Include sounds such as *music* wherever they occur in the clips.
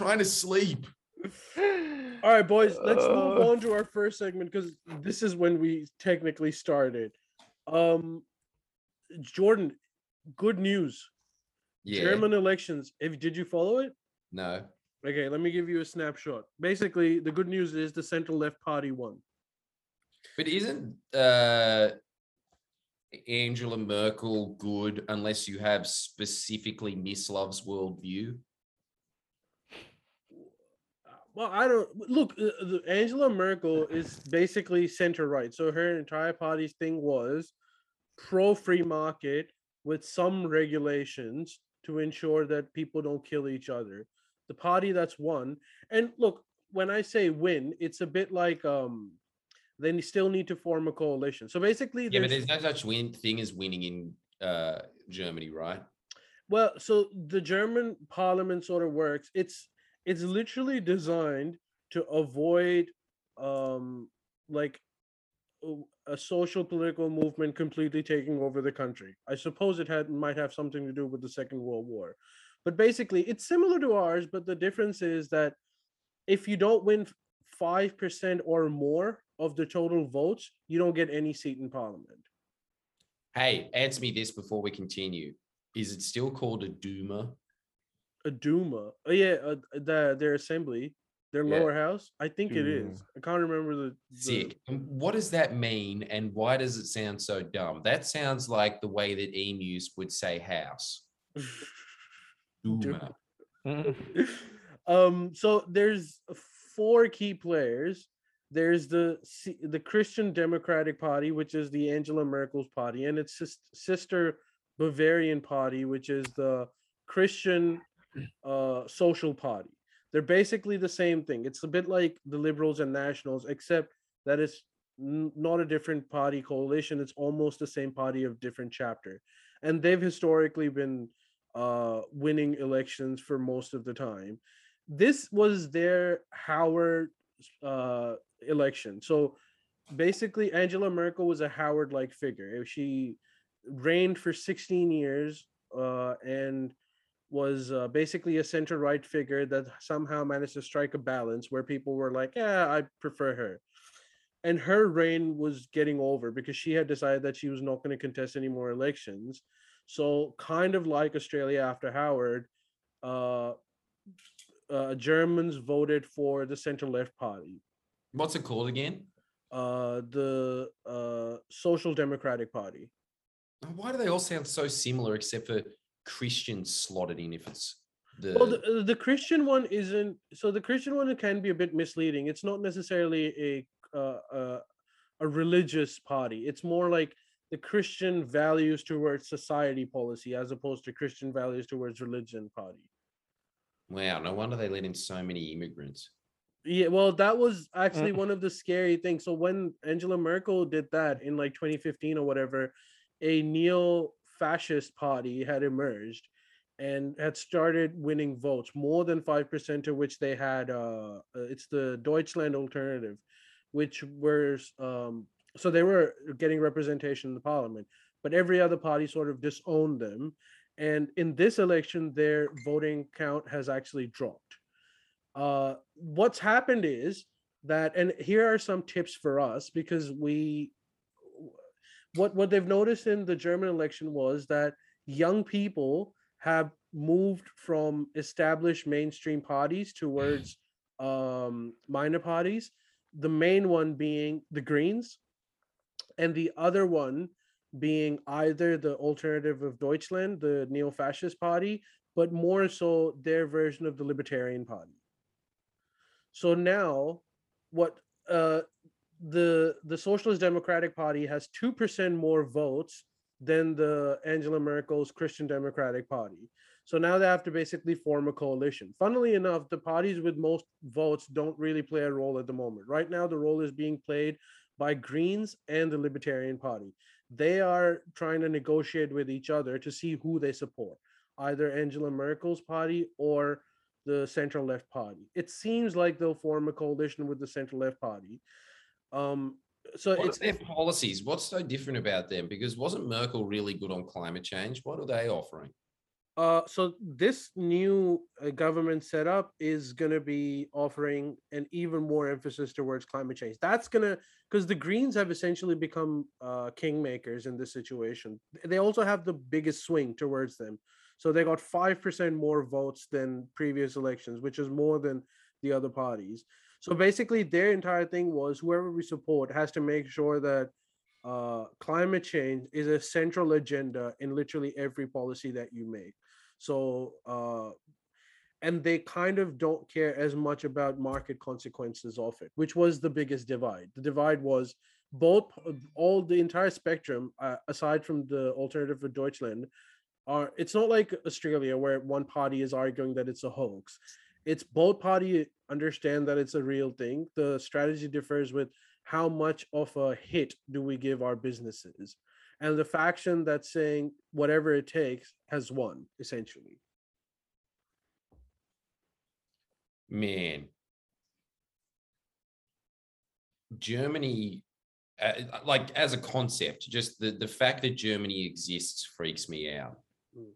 trying to sleep. All right, boys, let's move Uh. on to our first segment because this is when we technically started. Um, Jordan, good news. Yeah. German elections. If did you follow it? No. Okay, let me give you a snapshot. Basically, the good news is the central left party won. But isn't uh, Angela Merkel good unless you have specifically Miss Love's worldview? Well, I don't look. uh, the- Angela Merkel is basically center right, so her entire party's thing was pro free market with some regulations to ensure that people don't kill each other. The party that's won, and look, when I say win, it's a bit like um, then you still need to form a coalition. So basically, Yeah, but there's- there's no such win thing as winning in uh, Germany, right? Well, so the German parliament sort of works. It's it's literally designed to avoid um like a- social political movement completely taking over the country. I suppose it had might have something to do with the Second World War. But basically, it's similar to ours, but the difference is that if you don't win 5% or more of the total votes, you don't get any seat in parliament. Hey, answer me this before we continue. Is it still called a Duma? A Duma. Oh yeah, uh, the their assembly, their Yeah. lower house. I think it is. Duma. I can't remember the, the Sick. What does that mean? And why does it sound so dumb? That sounds like the way that emus would say house. *laughs* Duma. *laughs* um. So there's four key players. There's the the Christian Democratic Party, which is the Angela Merkel's party, and its sister Bavarian Party, which is the Christian uh, Social Party. They're basically the same thing. It's a bit like the Liberals and Nationals, except that it's n- not a different party coalition. It's almost the same party of different chapter, and they've historically been uh, winning elections for most of the time. This was their Howard uh, election. So basically, Angela Merkel was a Howard like figure. She reigned for 16 years uh, and was uh, basically a center right figure that somehow managed to strike a balance where people were like, yeah, I prefer her. And her reign was getting over because she had decided that she was not going to contest any more elections. So, kind of like Australia after Howard, uh, uh, Germans voted for the center left party, What's it called again? uh, the uh, Social Democratic Party. Why do they all sound so similar except for Christian slotted in if it's the, Well, the, uh, the Christian one isn't. So the Christian one can be a bit misleading. It's not necessarily a uh, uh, a religious party. It's more like the Christian values towards society policy as opposed to Christian values towards religion party. wow, no wonder they let in so many immigrants. Yeah, well, that was actually Mm. one of the scary things. So when Angela Merkel did that in like 2015 or whatever, a neo-fascist party had emerged and had started winning votes, more than 5% of which they had uh uh, it's the Deutschland alternative, which was um so they were getting representation in the parliament, but every other party sort of disowned them. And in this election, their voting count has actually dropped uh what's happened is that and here are some tips for us because we what what they've noticed in the german election was that young people have moved from established mainstream parties towards *laughs* um minor parties the main one being the greens and the other one being either the alternative of deutschland the neo-fascist party but more so their version of the libertarian party. So now, what uh, the the Socialist Democratic Party has two percent more votes than the Angela Merkel's Christian Democratic Party. So now they have to basically form a coalition. Funnily enough, the parties with most votes don't really play a role at the moment. Right now, the role is being played by Greens and the Libertarian Party. They are trying to negotiate with each other to see who they support, either Angela Merkel's party or the central left party. It seems like they'll form a coalition with the central left party. Um, so What's it's their policies? What's so different about them? Because wasn't Merkel really good on climate change? What are they offering? Uh, so this new uh, government setup is going to be offering an even more emphasis towards climate change. That's going to because the Greens have essentially become uh, kingmakers in this situation. They also have the biggest swing towards them. So they got five percent more votes than previous elections, which is more than the other parties. So basically, their entire thing was whoever we support has to make sure that uh, climate change is a central agenda in literally every policy that you make. So, uh, and they kind of don't care as much about market consequences of it, which was the biggest divide. The divide was both all the entire spectrum, uh, aside from the alternative for Deutschland, are. It's not like Australia where one party is arguing that it's a hoax. It's both party understand that it's a real thing. The strategy differs with how much of a hit do we give our businesses and the faction that's saying whatever it takes has won essentially man germany uh, like as a concept just the, the fact that germany exists freaks me out mm.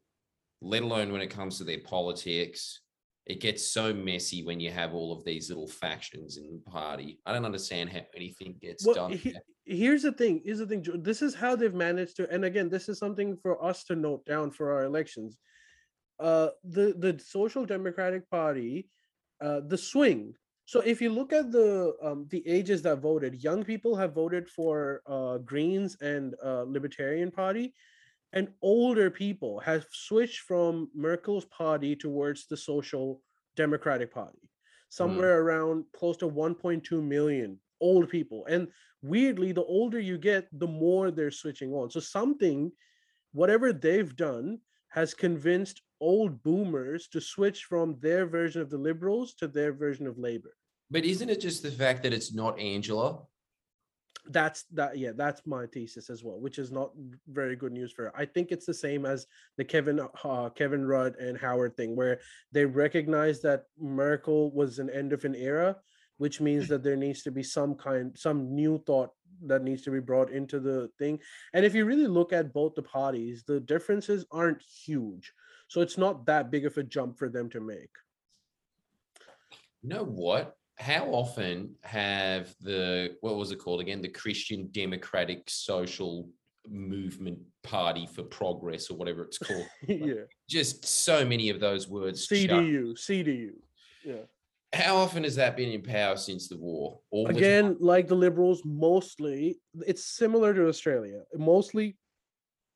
let alone when it comes to their politics it gets so messy when you have all of these little factions in the party. I don't understand how anything gets well, done. He, here's the thing. Here's the thing. This is how they've managed to. And again, this is something for us to note down for our elections. Uh, the the Social Democratic Party, uh, the swing. So if you look at the um, the ages that voted, young people have voted for uh, Greens and uh, Libertarian Party and older people have switched from Merkel's party towards the Social Democratic Party, mm. somewhere mm. around close to 1.2 million old people. And weirdly, the older you get, the more they're switching on. So something, whatever they've done, has convinced old boomers to switch from their version of the liberals to their version of labor. But isn't it just the fact that it's not Angela? That's that yeah that's my thesis as well which is not very good news for her. i think it's the same as the kevin uh, kevin rudd and howard thing where they recognize that merkel was an end of an era which means that there needs to be some kind some new thought that needs to be brought into the thing and if you really look at both the parties the differences aren't huge so it's not that big of a jump for them to make you know what how often have the what was it called again? The christian democratic social movement party for progress or whatever it's called. *laughs* Yeah. Just so many of those words cdu cdu yeah. How often has that been in power since the war? All again the like the liberals mostly it's similar to australia. Mostly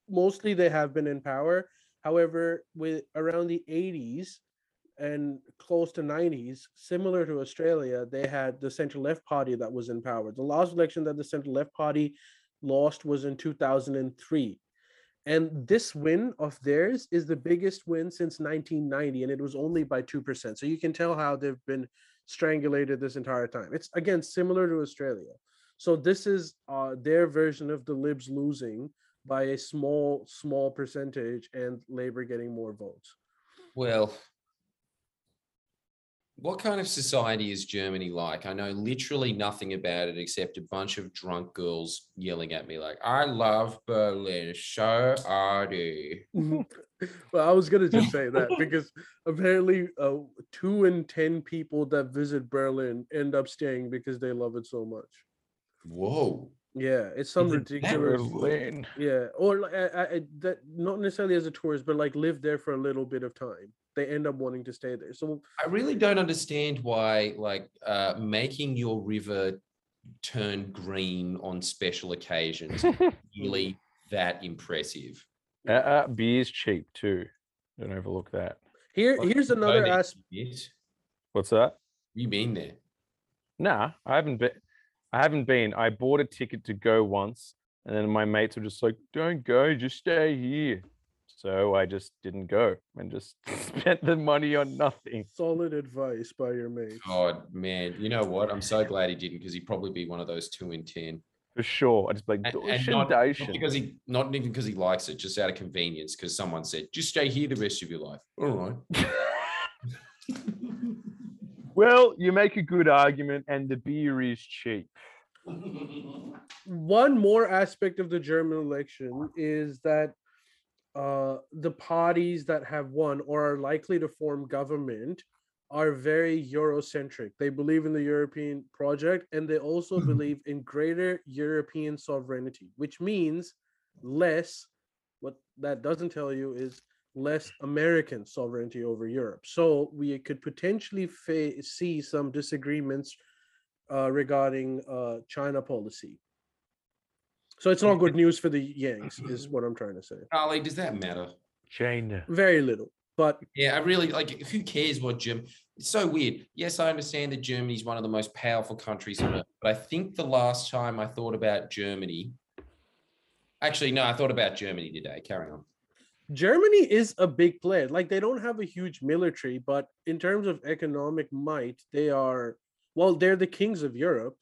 mostly they have been in power. However with around the 80s and close to 90s, similar to Australia, they had the centre left party that was in power. The last election that the centre left party lost was in 2003. And this win of theirs is the biggest win since 1990, and it was only by 2%. So you can tell how they've been strangulated this entire time. It's again similar to Australia. So this is uh, their version of the Libs losing by a small, small percentage and Labor getting more votes. Well, what kind of society is Germany like? I know literally nothing about it except a bunch of drunk girls yelling at me like, "I love Berlin, so are you." *laughs* well, I was gonna just say that because apparently, uh, two in ten people that visit Berlin end up staying because they love it so much. Whoa! Yeah, it's some ridiculous. Berlin. Yeah, or I, I, that not necessarily as a tourist, but like live there for a little bit of time they end up wanting to stay there. So I really don't understand why like uh, making your river turn green on special occasions *laughs* really that impressive. Uh, uh, beer's cheap too. Don't overlook that. Here, here's another aspect. What's that? You been there? Nah, I haven't been. I haven't been. I bought a ticket to go once, and then my mates were just like, "Don't go, just stay here." So I just didn't go and just *laughs* spent the money on nothing. Solid advice by your mate. God, man. You know what? I'm so glad he didn't because he'd probably be one of those two in 10. For sure. I just like, and, and not, not, because he, not even because he likes it, just out of convenience, because someone said, just stay here the rest of your life. All right. *laughs* *laughs* well, you make a good argument, and the beer is cheap. One more aspect of the German election is that uh, the parties that have won or are likely to form government are very Eurocentric. They believe in the European project and they also Mhm. believe in greater European sovereignty, which means less. What that doesn't tell you is less American sovereignty over Europe. So we could potentially fa- see some disagreements uh, regarding uh, China policy. So it's not good news for the Yanks, is what I'm trying to say. Ali, does that matter? China. Very little, but Yeah, I really like. Who cares what Jim? It's so weird. Yes, I understand that Germany's one of the most powerful countries on earth, but I think the last time I thought about Germany, actually, no, I thought about Germany today. Carry on. Germany is a big player. Like they don't have a huge military, but in terms of economic might, they are well, they're the kings of Europe,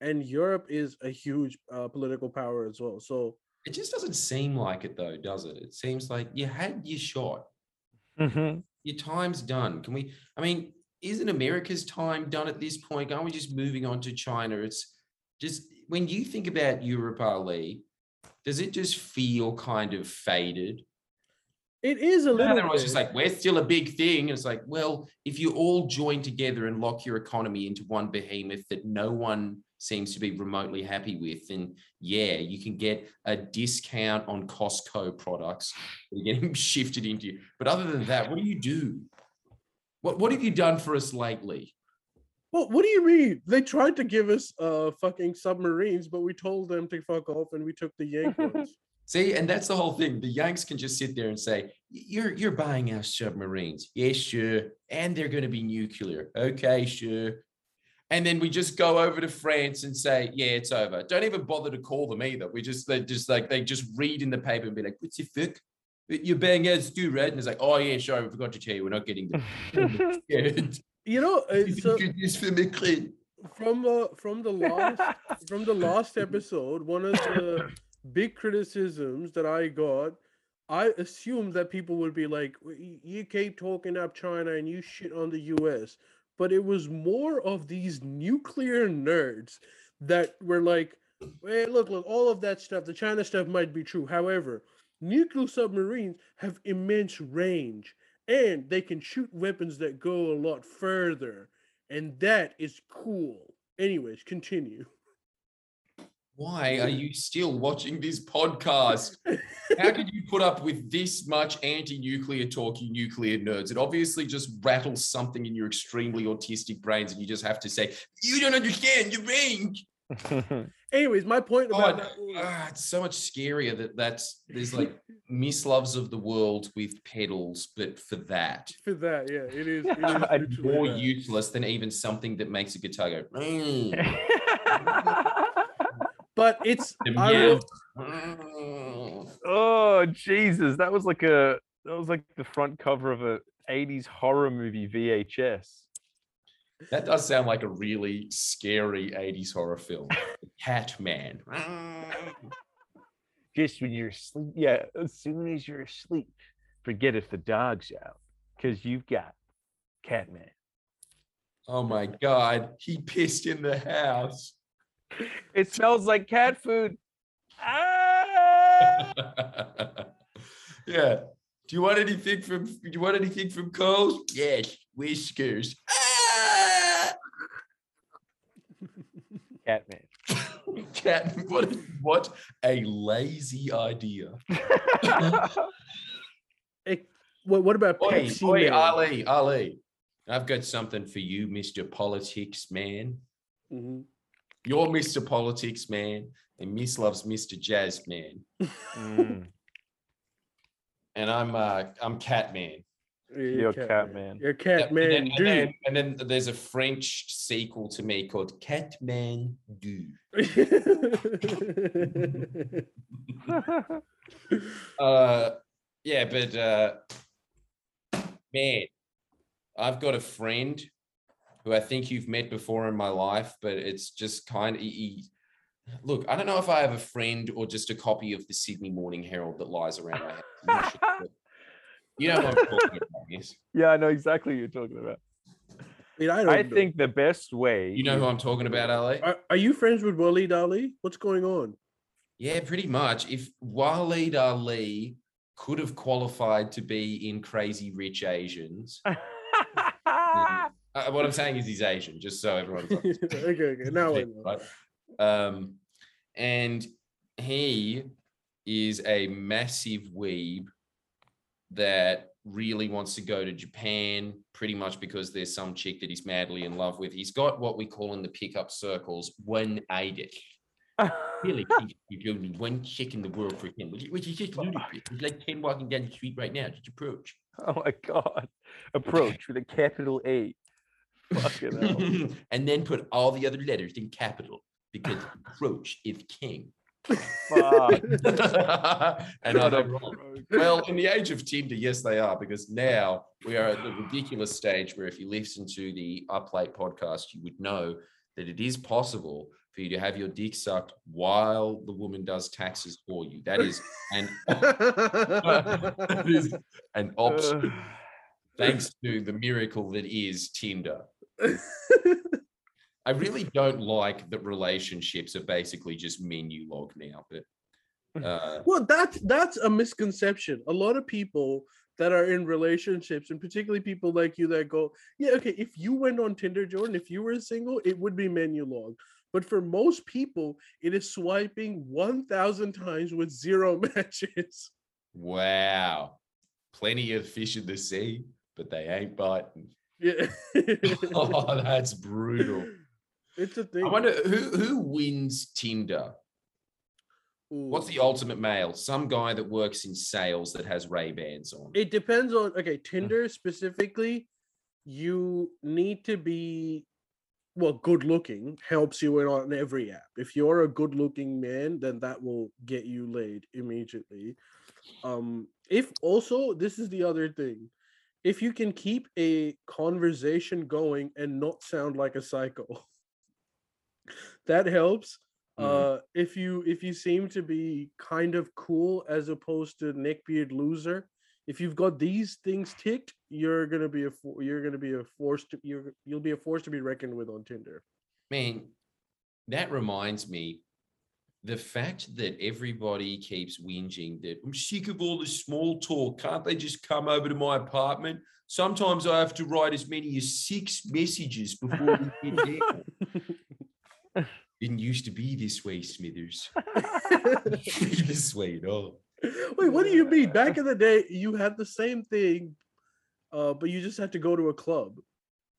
and Europe is a huge uh, political power as well. So It just doesn't seem like it, though, does it? It seems like you had your shot. Mhm. Your time's done. Can we? I mean, isn't America's time done at this point? Aren't we just moving on to China? It's just when you think about Europe, Ali, does it just feel kind of faded? it is a little. then it was just like, we're still a big thing. And it's like, well, if you all join together and lock your economy into one behemoth that no one seems to be remotely happy with, then yeah, you can get a discount on Costco products that are getting *laughs* shifted into you. But other than that, what do you do? What what have you done for us lately? Well, what do you mean? They tried to give us uh fucking submarines, but we told them to fuck off, and we took the Yank *laughs* ones. See, and that's the whole thing. The Yanks can just sit there and say, "You're you're buying our submarines, yes, sure, and they're going to be nuclear, okay, sure." And then we just go over to France and say, "Yeah, it's over." Don't even bother to call them either. We just they just like they just read in the paper and be like, "What's your fuck? You're buying us too, right?" And it's like, "Oh yeah, sure, we forgot to tell you, we're not getting *laughs* the." You know, uh, so for me, Clint. from uh, from the last from the last episode, one of the *coughs* big criticisms that I got, I assumed that people would be like, "You keep talking up China and you shit on the U.S." But it was more of these nuclear nerds that were like, "Hey, look, look, all of that stuff, the China stuff might be true. However, nuclear submarines have immense range." And they can shoot weapons that go a lot further and that is cool. Anyways, continue. *laughs* Why are you still watching this podcast? How could you put up with this much anti-nuclear talk, you nuclear nerds? It obviously just rattles something in your extremely autistic brains, and you just have to say, "You don't understand. You're wrong." *laughs* Anyways, my point about God, that was- ah, it's so much scarier that that's there's like misloves of the world with pedals, but for that, for that, yeah, it is. It *laughs* is more that. useless than even something that makes a guitar go. "Mm, *laughs* But it's the I will, mm." oh Jesus, that was like a that was like the front cover of a 80s horror movie VHS. That does sound like a really scary 80s horror film. Cat Man. Just when you're asleep, yeah, as soon as you're asleep, forget if the dog's out, because you've got Catman. Oh my God. He pissed in the house. It smells like cat food. Ah! *laughs* yeah. Do you want anything from do you want anything from Coles? Yes, Whiskas. Ah! Catman. *laughs* Cat, what, what a lazy idea. *laughs* eh, what, what about Oi, Pepsi oi, Man? Ali, Ali. I've got something for you, Mr. Politics Man. Mhm. You're Mr. Politics Man, and Miss loves Mr. Jazz Man. Mm, *laughs* And I'm uh I'm Cat Man. You're Catman. You're Yep, Catman, and, then, and, then, and then there's a French sequel to me called Catman Du. *laughs* Uh yeah, but uh man, I've got a friend who I think you've met before in my life, but it's just kind of he, look, I don't know if I have a friend or just a copy of the Sydney Morning Herald that lies around my house. I'm not sure, but You know what I'm talking about, yes. yeah, I know exactly what you're talking about. I, mean, I, I think the best way. You know who I'm talking about, Ali? Are, are you friends with Waleed Ali? What's going on? Yeah, pretty much. If Waleed Ali could have qualified to be in Crazy Rich Asians. Uh, what I'm saying is he's Asian, just so everyone's *laughs* okay, okay. Now I know. right? Um, and he is a massive weeb that really wants to go to Japan, pretty much because there's some chick that he's madly in love with. He's got what we call in the pickup circles one addict. *laughs* Really, you only one chick in the world for him, which is just ludicrous. It's like Ken walking down the street right now, just approach. oh my god. Approach with a capital A. *laughs* *laughs* And then put all the other letters in capital because approach is king. *laughs* And are What they a wrong? rogue. Well, in the age of Tinder, yes, they are, because now we are at the ridiculous stage where if you listen to the Up Late podcast, you would know that it is possible for you to have your dick sucked while the woman does taxes for you. That is an, that is an option *sighs* thanks to the miracle that is Tinder. *laughs* I really don't like that relationships are basically just Menulog now, but uh, well, that's that's a misconception. A lot of people that are in relationships, and particularly people like you that go, yeah, okay, if you went on Tinder, Jordan, if you were single, it would be Menulog. But for most people, it is swiping 1,000 times with zero *laughs* matches. wow, plenty of fish in the sea, but they ain't biting. Yeah. *laughs* Oh, *laughs* that's brutal. It's a thing. I wonder who who wins Tinder. What's the ultimate male? Some guy that works in sales that has Ray Bans on. It depends on okay, Tinder specifically, you need to be well, good looking helps you in on every app. If you're a good looking man, then that will get you laid immediately. Um, if also this is the other thing. If you can keep a conversation going and not sound like a psycho, *laughs* that helps. Mhm. Uh, if you if you seem to be kind of cool as opposed to neckbeard loser, if you've got these things ticked, you're gonna be a fo- you're gonna be a force to you're you'll be a force to be reckoned with on Tinder. Man, that reminds me the fact that everybody keeps whinging that I'm sick of all this small talk. Can't they just come over to my apartment? Sometimes I have to write as many as six messages before we get *laughs* there. Didn't used to be this way, Smithers. *laughs* *laughs* this way at all. Wait, what do you mean? Back in the day, you had the same thing, uh, but you just had to go to a club.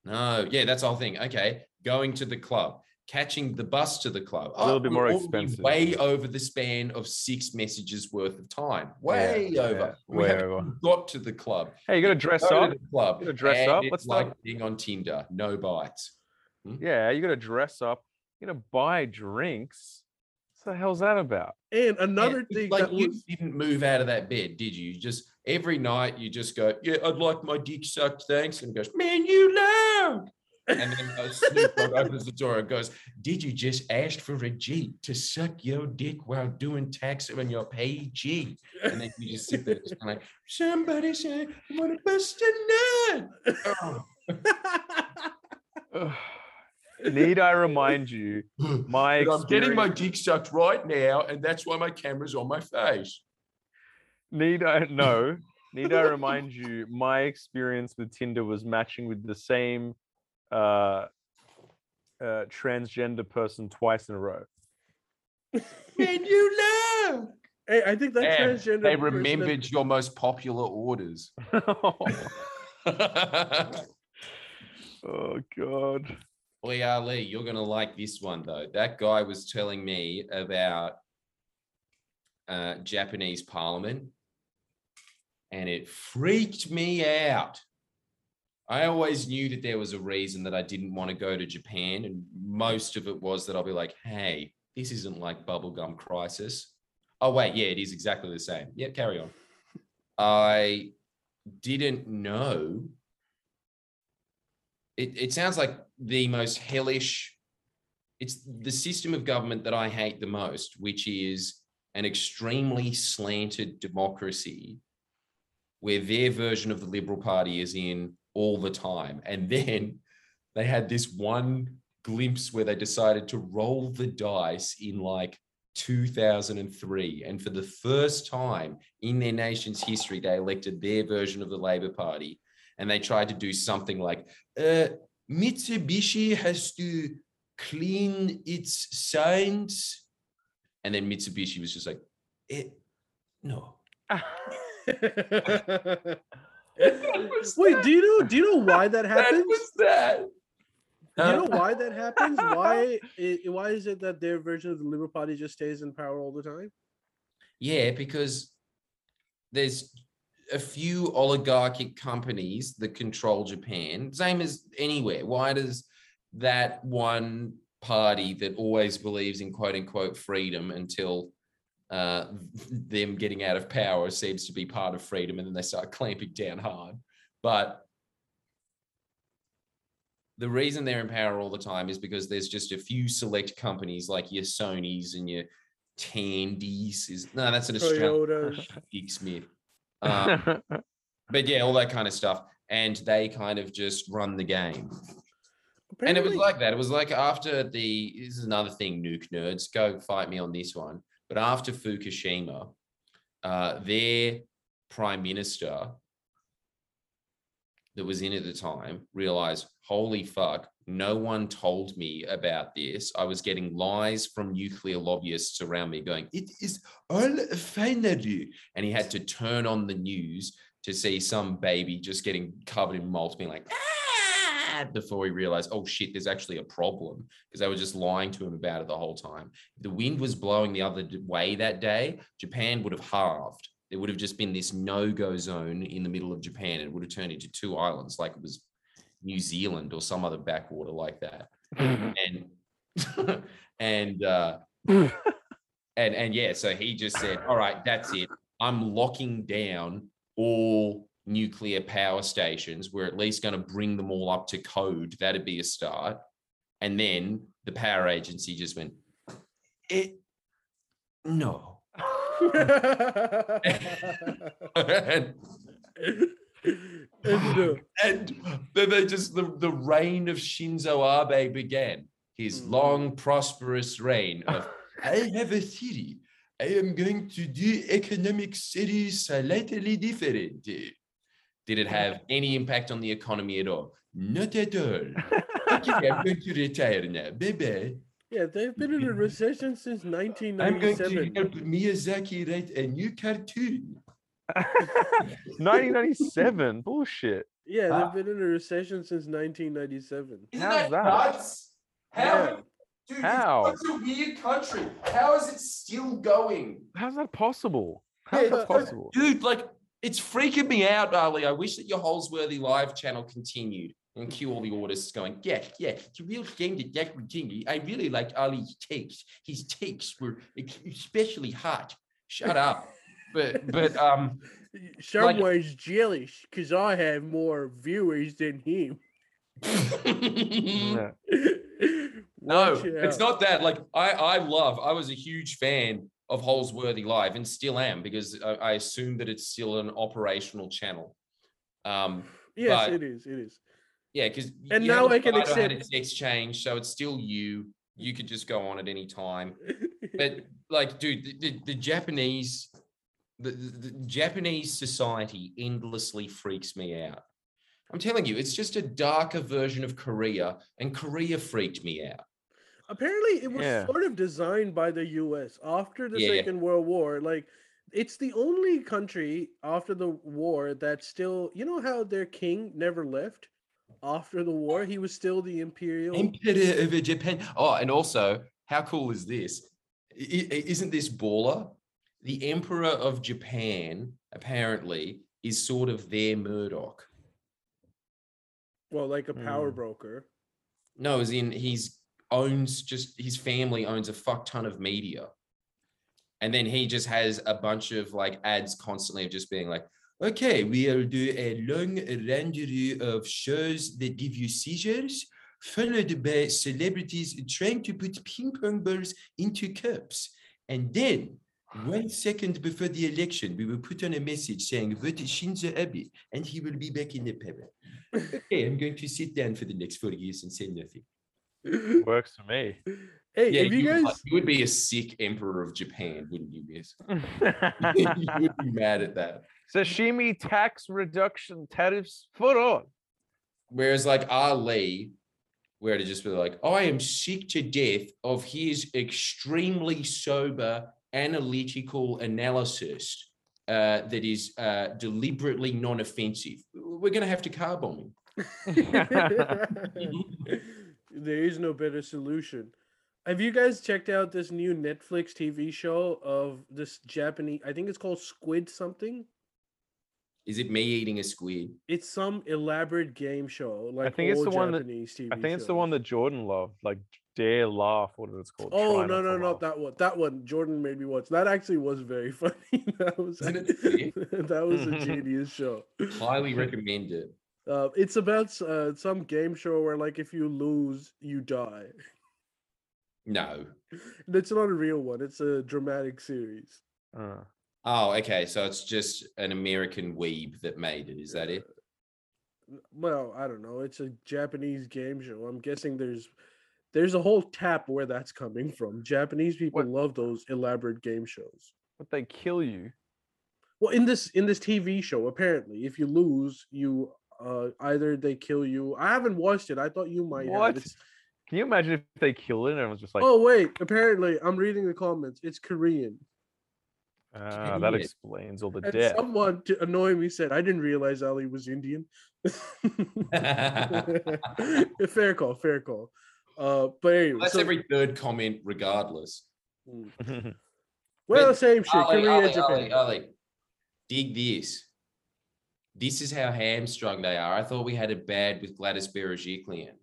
No, yeah, that's the whole thing. Okay, going to the club, catching the bus to the club. A little Oh, bit more expensive. Way over the span of six messages worth of time. Way Yeah, over. yeah, we way haven't over. got to the club. Hey, you gotta dress Go up. to the club. You gotta dress and up. It's What's like the- being on Tinder. No bites. Hmm? Yeah, you gotta dress up. You gotta buy drinks. What the hell's that about? And another And, thing like that you was didn't move out of that bed, did you? You Just every night you just go, yeah, I'd like my dick sucked, thanks, and goes, man, you loud. And then uh, Snoop opens the door and goes, Did you just ask for a G to suck your dick while doing tax on your PG? And then you just sit there just kind of like, Somebody say, I want to bust a nut. Oh. *laughs* *sighs* Need I remind you, *laughs* my I'm getting my dick sucked right now, and that's why my camera's on my face. Need I no? *laughs* Need I remind you? My experience with Tinder was matching with the same uh, uh, transgender person twice in a row. Man, you love. hey, I think that And transgender they person is- remembered your most popular orders. *laughs* oh God. Lee Ali, you're gonna like this one though. That guy was telling me about uh, Japanese Parliament, and it freaked me out. I always knew that there was a reason that I didn't want to go to Japan, and most of it was that I'll be like, "Hey, this isn't like bubblegum crisis." Oh wait, yeah, it is exactly the same. Yeah, carry on. I didn't know it, it sounds like the most hellish it's the system of government that i hate the most which is an extremely slanted democracy where their version of the liberal party is in all the time and then they had this one glimpse where they decided to roll the dice in like 2003. And for the first time in their nation's history, they elected their version of the Labour Party. And they tried to do something like uh, Mitsubishi has to clean its signs. And then Mitsubishi was just like, eh, no. *laughs* *laughs* Wait, do you know? Do you know why that That happens? was that. Do you know why that happens? Why? *laughs* i- why is it that their version of the Liberal Party just stays in power all the time? Yeah, because there's a few oligarchic companies that control Japan, same as anywhere. Why does that one party that always believes in quote unquote freedom until uh, them getting out of power seems to be part of freedom and then they start clamping down hard? But the reason they're in power all the time is because there's just a few select companies like your Sony's and your Tandies is no, that's an Australian. Geek *laughs* Smith. Um, *laughs* but yeah, all that kind of stuff. And they kind of just run the game. And it was like that. It was like after the this is another thing, nuke nerds, go fight me on this one. But after Fukushima, uh, their prime minister that was in at the time realized, holy fuck, no one told me about this. I was getting lies from nuclear lobbyists around me going, it is all finery. And he had to turn on the news to see some baby just getting covered in malt, being like, ah, before he realized, oh shit, there's actually a problem because they were just lying to him about it the whole time. If the wind was blowing the other way that day, Japan would have halved. There would have just been this no go zone in the middle of Japan. and It would have turned into two islands like it was New Zealand or some other backwater like that. *laughs* And, *laughs* and, uh, and, and yeah, so he just said, all right, that's it. I'm locking down all nuclear power stations. We're at least going to bring them all up to code. That'd be a start. And then the power agency just went, it, no. *laughs* and, *laughs* And, then they just, the, the reign of Shinzo Abe began. His Mhm. long, prosperous reign of, *laughs* I have a theory. I am going to do economic studies slightly different. Did it have *laughs* any impact on the economy at all? Not at all. Okay, I'm going to retire now. Bye bye. yeah, they've been in a recession since 1997. I'm going to 1997. help Miyazaki write a new cartoon. *laughs* 1997. Bullshit. Yeah, Ah. they've been in a recession since 1997. Isn't How's that, that? nuts? How? Yeah. Dude, How? it's such a weird country. How is it still going? How's that possible? How's Yeah, that possible? Dude, like, it's freaking me out, Ali. I wish that your Holsworthy live channel continued and cue all the artists going, yeah, yeah, it's a real shame that that continued. I really liked Ali's takes. His takes were especially hot. Shut up. But, but, um, *laughs* Someone's jealous because I have more viewers than him. *laughs* *laughs* No, it's not that. Like I, I love. I was a huge fan of Holsworthy Live, and still am because I, I assume that it's still an operational channel. Um, Yes, but- it is. It is. yeah, because And now I can accept- its exchange, so it's still you. You could just go on at any time. *laughs* But like, dude, the, the, the Japanese, the, the, the Japanese society endlessly freaks me out. I'm telling you, it's just a darker version of Korea, and Korea freaked me out. Apparently, it was Yeah. sort of designed by the U.S. after the Yeah. Second World War. Like, it's the only country after the war that still, you know, how their king never left after the war. He was still the imperial. Emperor of Japan. Oh, and also, how cool is this? I- i- Isn't this baller? The Emperor of Japan apparently is sort of their Murdoch. well, like a power Mm. broker. No, as in he's owns just his family owns a fuck ton of media. And then he just has a bunch of like ads constantly of just being like, okay, we'll do a long rendezvous of shows that give you seizures, followed by celebrities trying to put ping pong balls into cups. And then one second before the election, we will put on a message saying, vote Shinzo Abe, and he will be back in the power. *laughs* Okay, I'm going to sit down for the next four years and say nothing. *laughs* Works for me. Hey, Yeah, if you would- guys you would be a sick emperor of Japan, wouldn't you, Miss? *laughs* *laughs* you would be mad at that. Sashimi tax reduction tariffs for all. Whereas like Ali, where to just be like, I am sick to death of his extremely sober analytical analysis uh, that is uh, deliberately non-offensive. We're gonna have to car bomb him. There is no better solution. Have you guys checked out this new Netflix TV show of this Japanese? I think it's called Squid something. Is it me eating a squid? It's some elaborate game show. Like I think it's old the one that- Japanese TV. I think it's the one that Jordan loved, like Dare Laugh, what it's called. Oh Try no Not no to no Laugh. that one that one Jordan made me watch that actually was very *laughs* funny that was Isn't it *laughs* that was a *laughs* genius show Highly recommend it. Uh, it's about uh, some game show where like if you lose you die No. *laughs* It's not a real one it's a dramatic series Uh, Oh, okay. So it's just an American weeb that made it. Is that it? Well I don't know it's a Japanese game show I'm guessing there's there's a whole tap where that's coming from Japanese people What- love those elaborate game shows but they kill you. Well, in this in this TV show, apparently, if you lose, you uh either they kill you. I haven't watched it. I thought you might. have. What? It's- Can you imagine if they kill it and it was just like, oh wait, apparently, I'm reading the comments. It's Korean. ah, that explains all the And death. someone to annoy me said, "I didn't realize Ali was Indian." *laughs* *laughs* fair call, fair call. Uh, but anyway, That's so- every third comment, regardless. Mm. *laughs* well, but same shit. Ali, Korea, Ali, Japan. Ali, Ali, dig this. This is how hamstrung they are. I thought we had it bad with Gladys Berejiklian.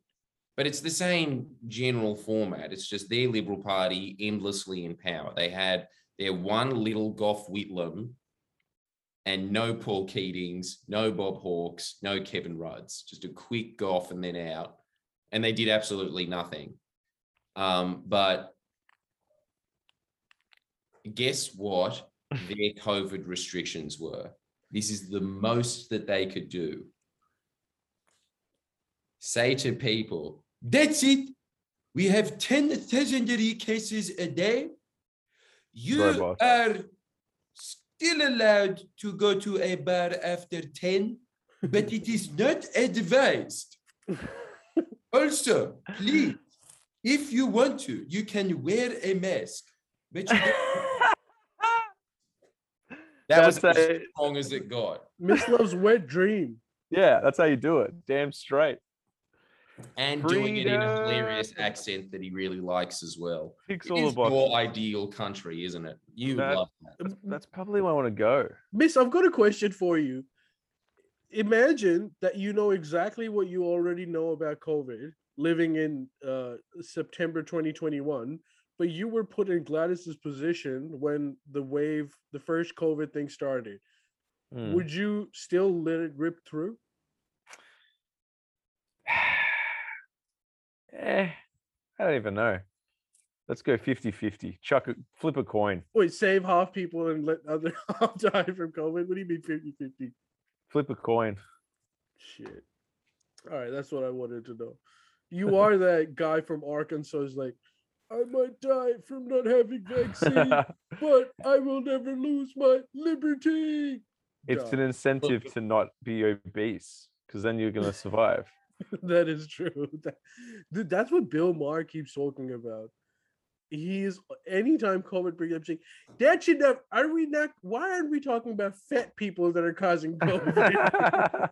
But it's the same general format. It's just their Liberal Party endlessly in power. They had their one little Gough Whitlam and no Paul Keatings, no Bob Hawkes, no Kevin Rudds. Just a quick Gough and then out. And they did absolutely nothing. Um, but guess what *laughs* their COVID restrictions were? This is the most that they could do. Say to people, that's it. We have 10,000 new cases a day. You Robot. are still allowed to go to a bar after 10, but it is not advised. *laughs* also, please, if you want to, you can wear a mask. But you *laughs* don't- that was That's as a- strong as it got. Miss Love's wet dream. yeah, that's how you do it. Damn straight. And doing it in a hilarious accent that he really likes as well. Ticks It all the is boxes. your ideal country, isn't it? You That- love that. That's, that's probably where I want to go. Miss, I've got a question for you. Imagine that you know exactly what you already know about COVID living in uh, September 2021, but you were put in Gladys's position when the wave, the first COVID thing started. Hmm. Would you still let it rip through? *sighs* eh, I don't even know. Let's go 50 50. Chuck a flip a coin. Wait, save half people and let other *laughs* half die from COVID? What do you mean 50 50? Flip a coin. Shit. All right, that's what I wanted to know. You are that guy from Arkansas who's like, I might die from not having vaccine, *laughs* but I will never lose my liberty. it's an incentive to not be obese because then you're going to survive. *laughs* that is true. *laughs* That, dude, that's what Bill Maher keeps talking about. He's anytime COVID brings up saying that should not are we not why aren't we talking about fat people that are causing COVID?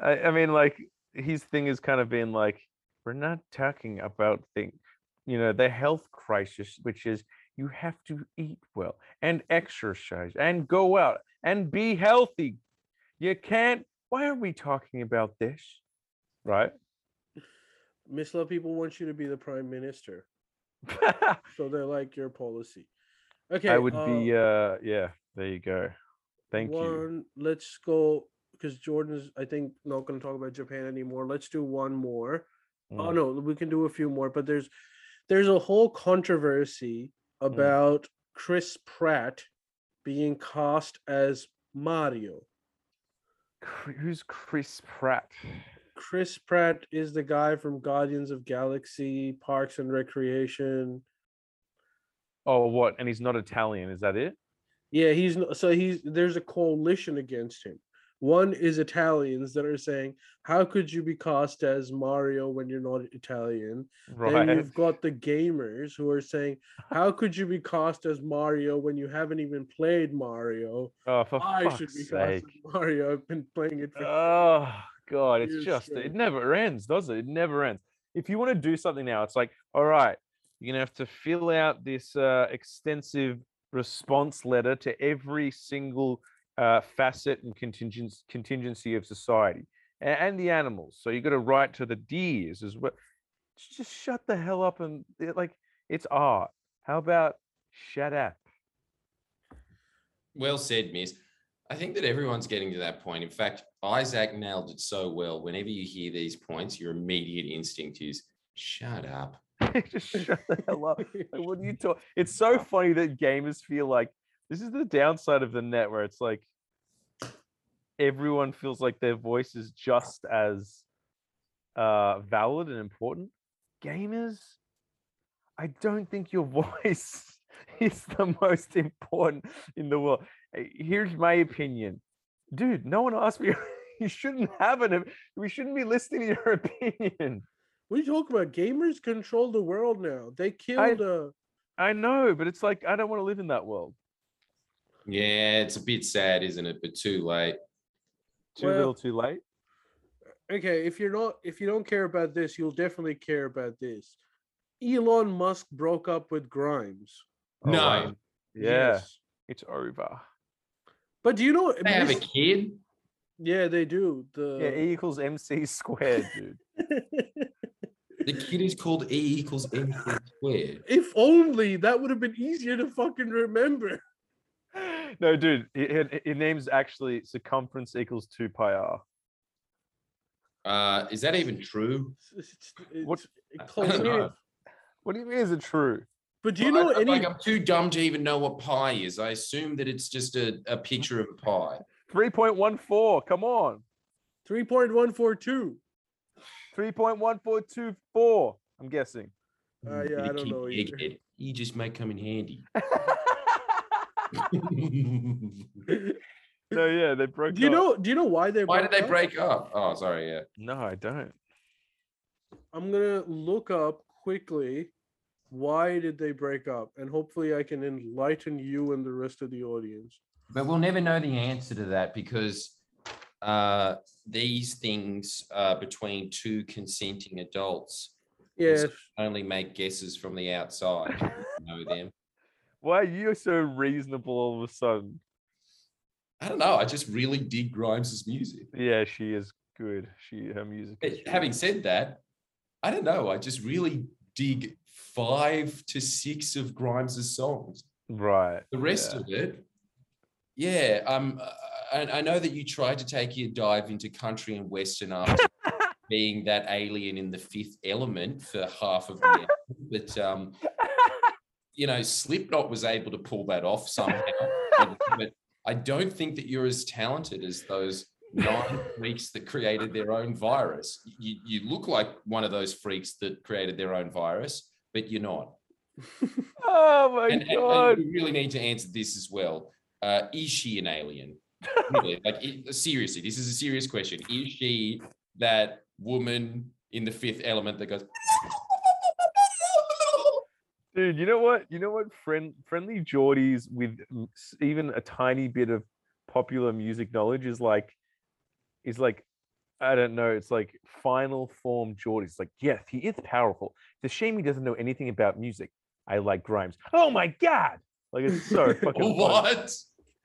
I, I mean, like his thing is kind of being like, we're not talking about thing, you know, the health crisis, which is you have to eat well and exercise and go out and be healthy. You can't. Why are we talking about this? Right? Miss Love people want you to be the prime minister. *laughs* So they like your policy. Okay. I would uh, be. uh Yeah. There you go. Thank you. one, Let's go because Jordan's I think not going to talk about Japan anymore. Let's do one more. Oh Mm. no, we can do a few more, but there's there's a whole controversy mm. about Chris Pratt being cast as Mario. Who's Chris Pratt? Chris Pratt is the guy from Guardians of Galaxy, Parks and Recreation. Oh, what? And he's not Italian. Is that it? Yeah, he's so he's there's a coalition against him. One is Italians that are saying, "How could you be cast as Mario when you're not Italian?" Then you've got the gamers who are saying, "How could you be cast as Mario when you haven't even played Mario?" Oh, for I fuck's should be cast sake. as Mario. I've been playing it for *laughs* Oh god, it's just straight. it never ends, does it? It never ends. If you want to do something now, it's like, all right, you're gonna have to fill out this uh, extensive response letter to every single uh, facet and contingency contingency of society and, and the animals. So you got to write to the deers as well. Just shut the hell up and it- like it's art. How about shut up? Well said, Miss. I think that everyone's getting to that point. In fact, Isaac nailed it so well. Whenever you hear these points, your immediate instinct is shut up. *laughs* just shut the hell up. Like, what are you talking? It's so *laughs* funny that gamers feel like this is the downside of the net, where it's like everyone feels like their voice is just as uh, valid and important. Gamers, I don't think your *laughs* voice is the most important in the world. Here's my opinion, dude. No one asked me. *laughs* You shouldn't have an. We shouldn't be listening to your *laughs* opinion. What are you talking about? Gamers control the world now. They killed uh I know, but it's like I don't want to live in that world. Yeah, it's a bit sad, isn't it? But too late. Too Well- little, too late. okay, if you're not if you don't care about this, you'll definitely care about this. Elon Musk broke up with Grimes. Oh, No. wow. Yeah, Yes. it's over. But do you know They have a Miss- kid. Yeah, they do. The Yeah, E equals MC squared, dude. *laughs* The kid is called E equals MC squared. if only that would have been easier to fucking remember. *laughs* no, dude, it, it, it name's actually circumference equals two pi r. Uh, is that even true? *laughs* It's, it's, What- it's I close don't enough. What do you mean? Is it true? But do you Well, know I- any? Like, I'm too dumb to even know what pi is. I assume that it's just a, a picture of a pie. Three point one four. Come on, Three point one four two. three point one four two four. I'm guessing. Uh, yeah, I don't know either. egghead. You just might come in handy. *laughs* *laughs* no, yeah, they broke. Do you up. know? Do you know why they? Why did they up? break up? Oh, sorry. Yeah. No, I don't. I'm gonna look up quickly. Why did they break up? And hopefully, I can enlighten you and the rest of the audience. But we'll never know the answer to that because uh, these things are between two consenting adults. and Yes. only make guesses from the outside. Know them. Why are you so reasonable all of a sudden? I don't know. I just really dig Grimes's music. Yeah, she is good. She her music. But Is really having said that, I don't know. I just really dig five to six of Grimes's songs. right. The rest yeah. of it, yeah. Um, I, I know that you tried to take your dive into country and western *laughs* after being that alien in the Fifth Element for half of the, *laughs* but um, you know, Slipknot was able to pull that off somehow. *laughs* but, I don't think that you're as talented as those nine *laughs* freaks that created their own virus. You, you look like one of those freaks that created their own virus, but you're not. *laughs* Oh my and, and- and god. we really need to answer this as well. Uh, is she an alien? Really, like i- seriously, this is a serious question. Is she that woman in the fifth element that goes? Dude, you know what? You know what? Friend, friendly Jordies with even a tiny bit of popular music knowledge is like, is like, I don't know. It's like final form Jordies. Like, yes, he is powerful. It's a shame he doesn't know anything about music. I like Grimes. Oh my god! Like it's so *laughs* fucking. what?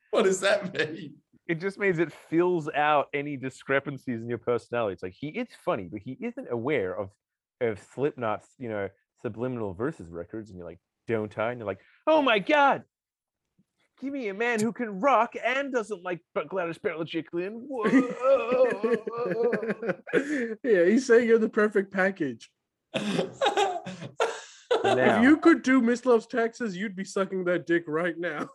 What does that mean? It just means it fills out any discrepancies in your personality. It's like he is funny, but he isn't aware of of Slipknot's, you know, subliminal Verses records. And you're like, don't I? And you're like, oh my god, give me a man who can rock and doesn't like but Gladys Berejiklian. *laughs* Whoa. yeah, he's saying you're the perfect package. *laughs* Now. If you could do Miss Loves Texas, you'd be sucking that dick right now.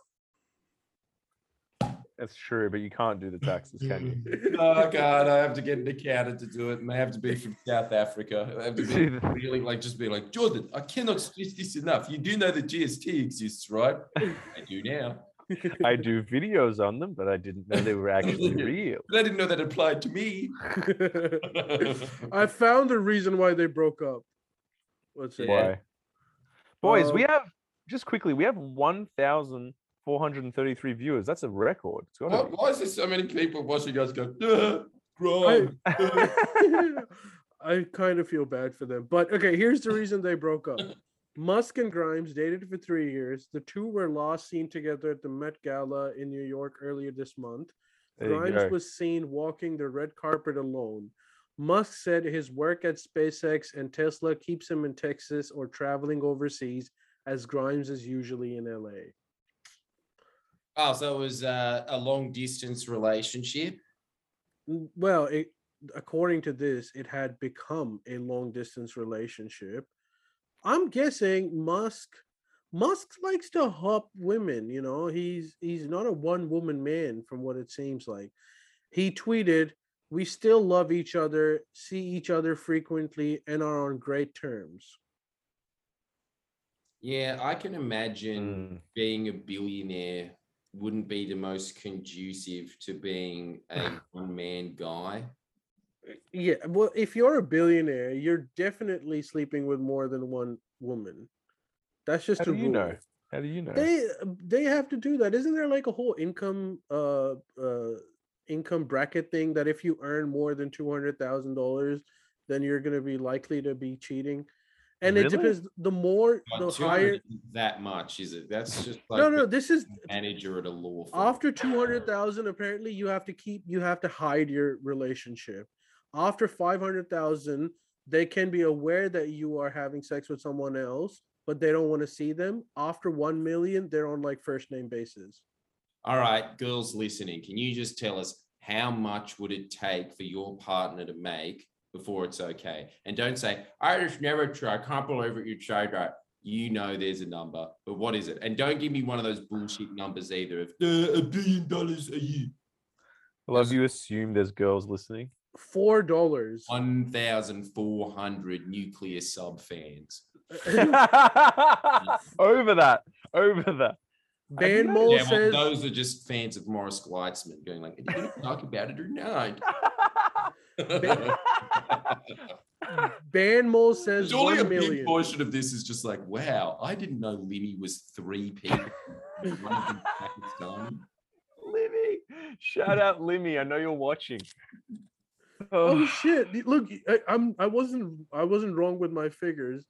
That's true, but you can't do the taxes, can you? *laughs* oh god, I have to get an accountant to do it, and they have to be from South Africa. I have to be *laughs* really like just be like Jordan. I cannot stress this enough. You do know that GST exists, right? *laughs* I do now, I do videos on them, but I didn't know they were actually real. but I didn't know that applied to me. I found the reason why they broke up. Let's see. Why? Boys, we Um, have just quickly, we have 1,433 viewers. That's a record. It's gotta Why, be. why is there so many people watching us go? "Duh, crime? I *laughs* kind of feel bad for them. But okay, here's the reason they broke up. Musk and Grimes dated for three years. The two were last seen together at the Met Gala in New York earlier this month. There Grimes go. was seen walking the red carpet alone. Musk said his work at SpaceX and Tesla keeps him in Texas or traveling overseas, as Grimes is usually in LA. Oh, so it was uh, a long distance relationship. Well, it, according to this, it had become a long distance relationship. I'm guessing Musk Musk likes to hop women, you know. He's he's not a one woman man from what it seems like. He tweeted, "We still love each other, see each other frequently and are on great terms." Yeah, I can imagine Mm. being a billionaire wouldn't be the most conducive to being a *sighs* one man guy. Yeah, well, if you're a billionaire, you're definitely sleeping with more than one woman. That's just How a do you rule. know? How do you know? They they have to do that. Isn't there like a whole income uh uh income bracket thing that if you earn more than two hundred thousand dollars, then you're gonna be likely to be cheating? And it depends. The more the higher. that much, is it? That's just like No, no. This is manager at a law firm. after two hundred thousand. Apparently, you have to keep. You have to hide your relationship. After five hundred thousand, they can be aware that you are having sex with someone else, but they don't want to see them. After one million, they're on like first name basis. All right, girls listening, can you just tell us how much would it take for your partner to make before it's okay? And don't say, I just never try. I can't believe it. You tried that. You know there's a number, but what is it? And don't give me one of those bullshit numbers either of uh, a billion dollars a year. I love you assume there's girls listening. Four dollars. 1,400 nuclear sub fans. *laughs* over that. Over that. Ban know- Mole yeah, well, says those are just fans of Morris Gleitzman going like, are you going to talk about it or not? *laughs* Ban Mole says Surely a one big portion of this is just like, wow, I didn't know Limmy was three people. and one of them Pakistani." Limmy. Shout out Limmy. I know you're watching. Oh Oh, shit! Look, I, I'm I wasn't I wasn't wrong with my figures.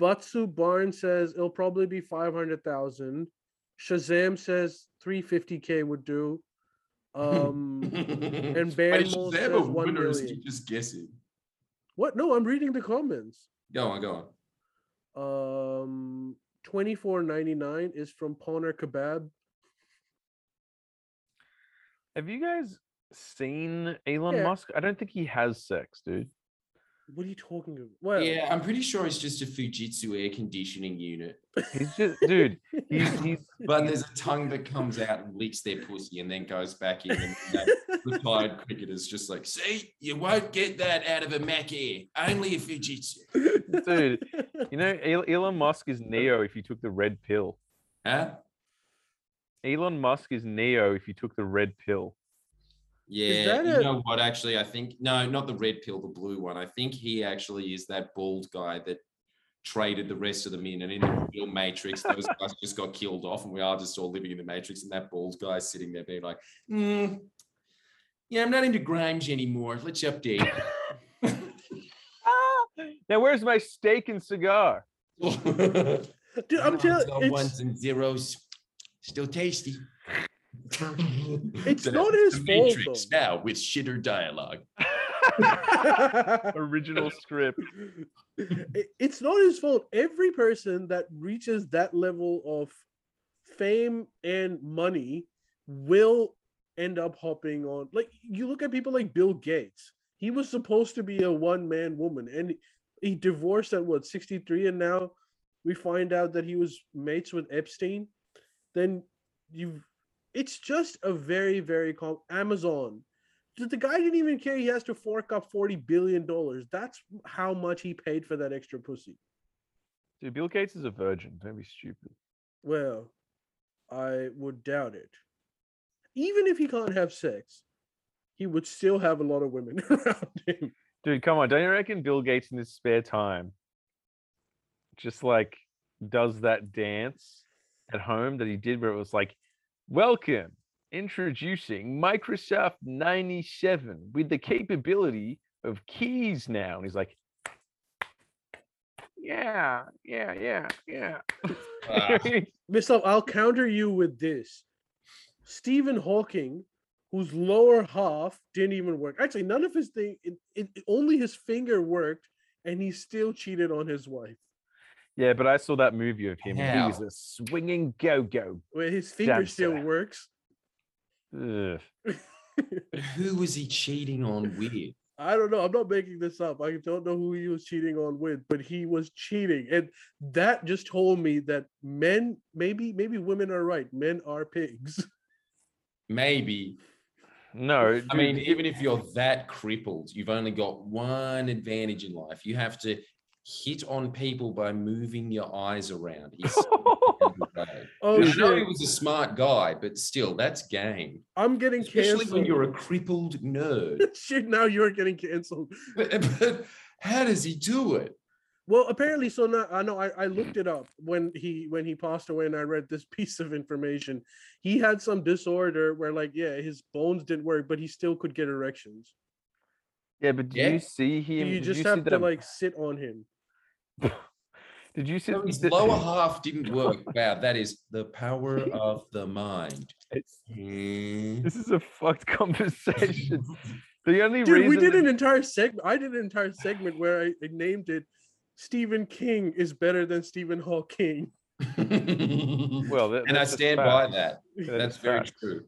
Butsu Barn says it'll probably be five hundred thousand. Shazam says three fifty k would do. Um, *laughs* and Ban Mole Shazam says a one winner, or is he million. just guessing? what? No, I'm reading the comments. Go on, go on. Um, twenty four ninety nine is from Poner Kebab. have you guys seen Elon Yeah. Musk? I don't think he has sex, dude. What are you talking about? Well, Yeah, I'm pretty sure it's just a Fujitsu air conditioning unit. He's just, dude. He's *laughs* he's. But there's a tongue that comes out and licks their pussy and then goes back in. And *laughs* that retired cricketers just like, see, you won't get that out of a Mac Air, only a Fujitsu. Dude, *laughs* You know, Elon Musk is Neo if you took the red pill. Huh? Elon Musk is Neo if you took the red pill. Yeah, you know what? Actually, I think no, not the red pill, the blue one. I think he actually is that bald guy that traded the rest of them in, and in the real Matrix, those *laughs* guys just got killed off, and we are just all living in the Matrix, and that bald guy sitting there being like, "Hmm, "Yeah, I'm not into Grimes anymore. Let's update." *laughs* Now, where's my steak and cigar? *laughs* Dude, I'm telling you, ones and zeros, still tasty. It's The- not his the fault, Matrix though. now with shitter dialogue. *laughs* Original script. it- it's not his fault. Every person that reaches that level of fame and money will end up hopping on. Like you look at people like Bill Gates. He was supposed to be a one man woman, and he divorced at what sixty three, and now we find out that he was mates with Epstein. Then you've it's just a very very com- Amazon. The the guy didn't even care. He has to fork up forty billion dollars. That's how much he paid for that extra pussy. Dude, Bill Gates is a virgin. Don't be stupid. Well, I would doubt it. Even if he can't have sex, he would still have a lot of women *laughs* around him. Dude, come on. Don't you reckon Bill Gates in his spare time just like does that dance at home that he did where it was like, welcome, introducing Microsoft 97 with the capability of keys now. And he's like, yeah, yeah, yeah, yeah. Ah, *laughs* Mister, I'll counter you with this. Stephen Hawking, whose lower half didn't even work. Actually, none of his thing, it, it, only his finger worked, and he still cheated on his wife. Yeah, but I saw that movie of him. and He was How? a swinging go go. Where his finger still works. but *laughs* who was he cheating on with? I don't know. I'm not making this up. I don't know who he was cheating on with, but he was cheating. And that just told me that men, maybe, maybe women are right. Men are pigs. *laughs* Maybe. No, I mean, even if you're that crippled, you've only got one advantage in life. You have to hit on people by moving your eyes around. He's I *laughs* Oh know he was a smart guy, but still, that's game. I'm getting Especially canceled. when you're a crippled nerd. *laughs* shit, now you're getting canceled. *laughs* but, but how does he do it? Well, apparently, so now I know I, I looked it up when he when he passed away, and I read this piece of information. He had some disorder where, like, yeah, his bones didn't work, but he still could get erections. Yeah, but do Yeah. you see So him? you did just you see have to that- like sit on him. *laughs* Did you see So his the- lower *laughs* half didn't work. Wow, that is the power of the mind. It's- Hmm. This is a fucked *laughs* conversation. The only Dude, reason we did that- an entire segment. I did an entire segment where I, I named it Stephen King is better than Stephen Hawking. well, that, and I that's just stand by that. That That's very facts. true.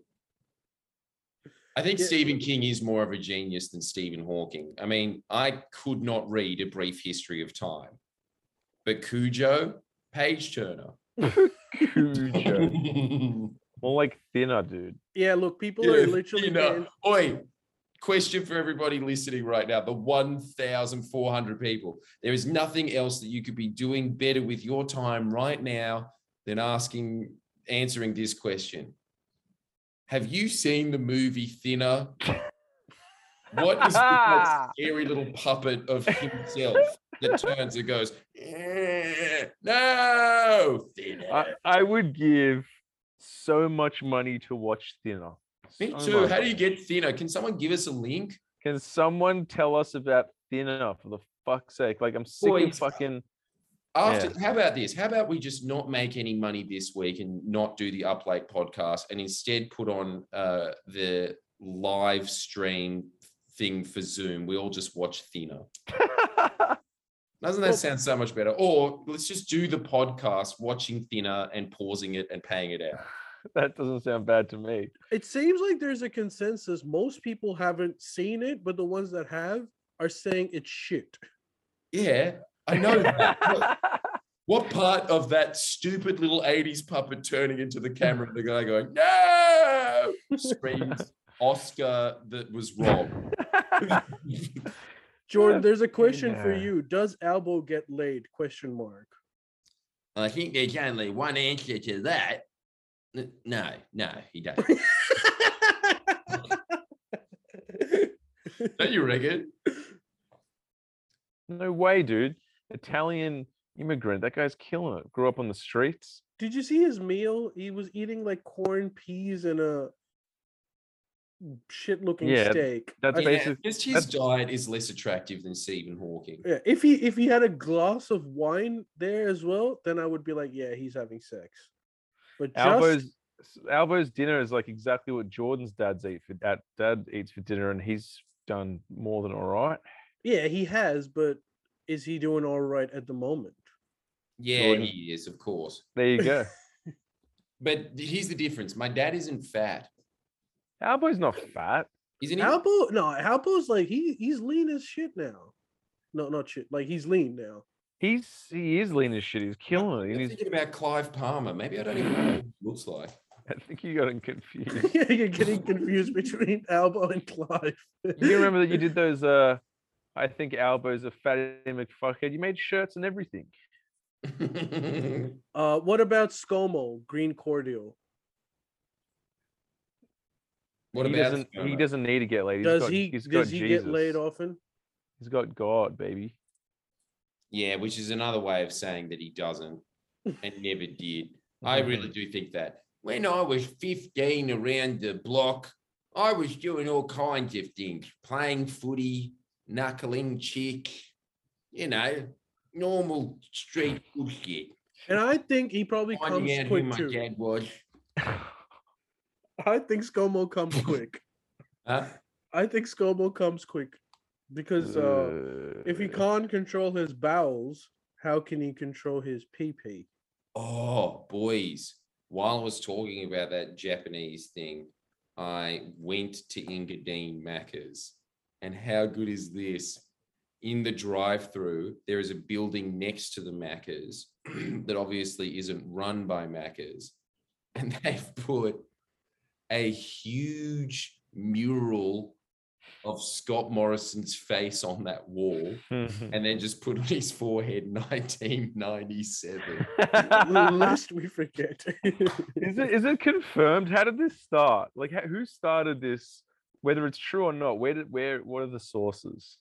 I think Yeah. Stephen King is more of a genius than Stephen Hawking. I mean, I could not read a brief history of time, but Cujo, page turner. Cujo. *laughs* More like thinner, dude. Yeah, look, people are literally you know, oi, question for everybody listening right now the 1,400 people. There is nothing else that you could be doing better with your time right now than asking, answering this question. Have you seen the movie Thinner? What is that *laughs* scary little puppet of himself that turns and goes, "Eh, no, Thinner. I, I would give so much money to watch thinner. Me So too. much. How do you get thinner? Can someone give us a link? Can someone tell us about thinner for the fuck's sake? Like I'm sick Boy, of fucking. After, how about this? How about we just not make any money this week and not do the Up Late podcast and instead put on uh, the live stream thing for Zoom? We all just watch Thinner. *laughs* Doesn't that sound so much better? Or let's just do the podcast, watching Thinner and pausing it and paying it out. *laughs* that doesn't sound bad to me. it seems like there's a consensus. Most people haven't seen it, but the ones that have are saying it's shit. Yeah, I know that. What- *laughs* What part of that stupid little 80s puppet turning into the camera and the guy going, no, screams Oscar that was wrong? *laughs* Jordan, there's a question for you. Does Albo get laid? Question mark. I think there's only one answer to that. No, no, he doesn't. *laughs* Don't you reckon? no way, dude. Italian immigrant. That guy's killing it. Grew up on the streets. Did you see his meal? He was eating like corn peas and a shit looking Yeah, steak. that's Yeah, basic- just his diet is less attractive than Stephen Hawking. yeah, if he if he had a glass of wine there as well, then I would be like, yeah, he's having sex. But just Albo's Albo's dinner is like exactly what Jordan's dad's eat for dad dad eats for dinner, and he's done more than all right. yeah, he has, but is he doing all right at the moment? Yeah, Jordan. he is, of course. There you go. *laughs* But here's the difference. My dad isn't fat, Albo's not fat. Isn't he? Albo, no, Albo's like he he's lean as shit now. No, not shit. Like he's lean now. He's he is lean as shit. He's killing it. I'm and he's- thinking about Clive Palmer. Maybe I don't even know what he looks like. *laughs* I think you got him confused. *laughs* yeah, you're getting confused between Albo and Clive. You remember that you did those uh I think Albo's a fatty McFuckhead. You made shirts and everything. *laughs* Uh, what about ScoMo, Green Cordial? what he about doesn't he doesn't need to get laid. He's Does got, he he's does got he Jesus. get laid often? He's got God, baby. Yeah, which is another way of saying that he doesn't *laughs* and never did. I really do think that when I was 15 around the block, I was doing all kinds of things, playing footy, knuckling chick, you know, normal street bullshit. And I think he probably comes Finding out who quick my too. dad was. I think ScoMo comes *laughs* quick. Huh? I think ScoMo comes quick because uh, if he Uh, can't control his bowels, how can he control his pee pee? Oh, boys. While I was talking about that Japanese thing, I went to Engadine Macca's. And how good is this? In the drive through, there is a building next to the Macca's *clears throat* that obviously isn't run by Macca's. And *laughs* they've put a huge mural of Scott Morrison's face on that wall *laughs* and then just put on his forehead 1997. Lest *laughs* we forget. is it is it confirmed? How did this start? Like, who started this? Whether it's true or not, where did where? What are the sources?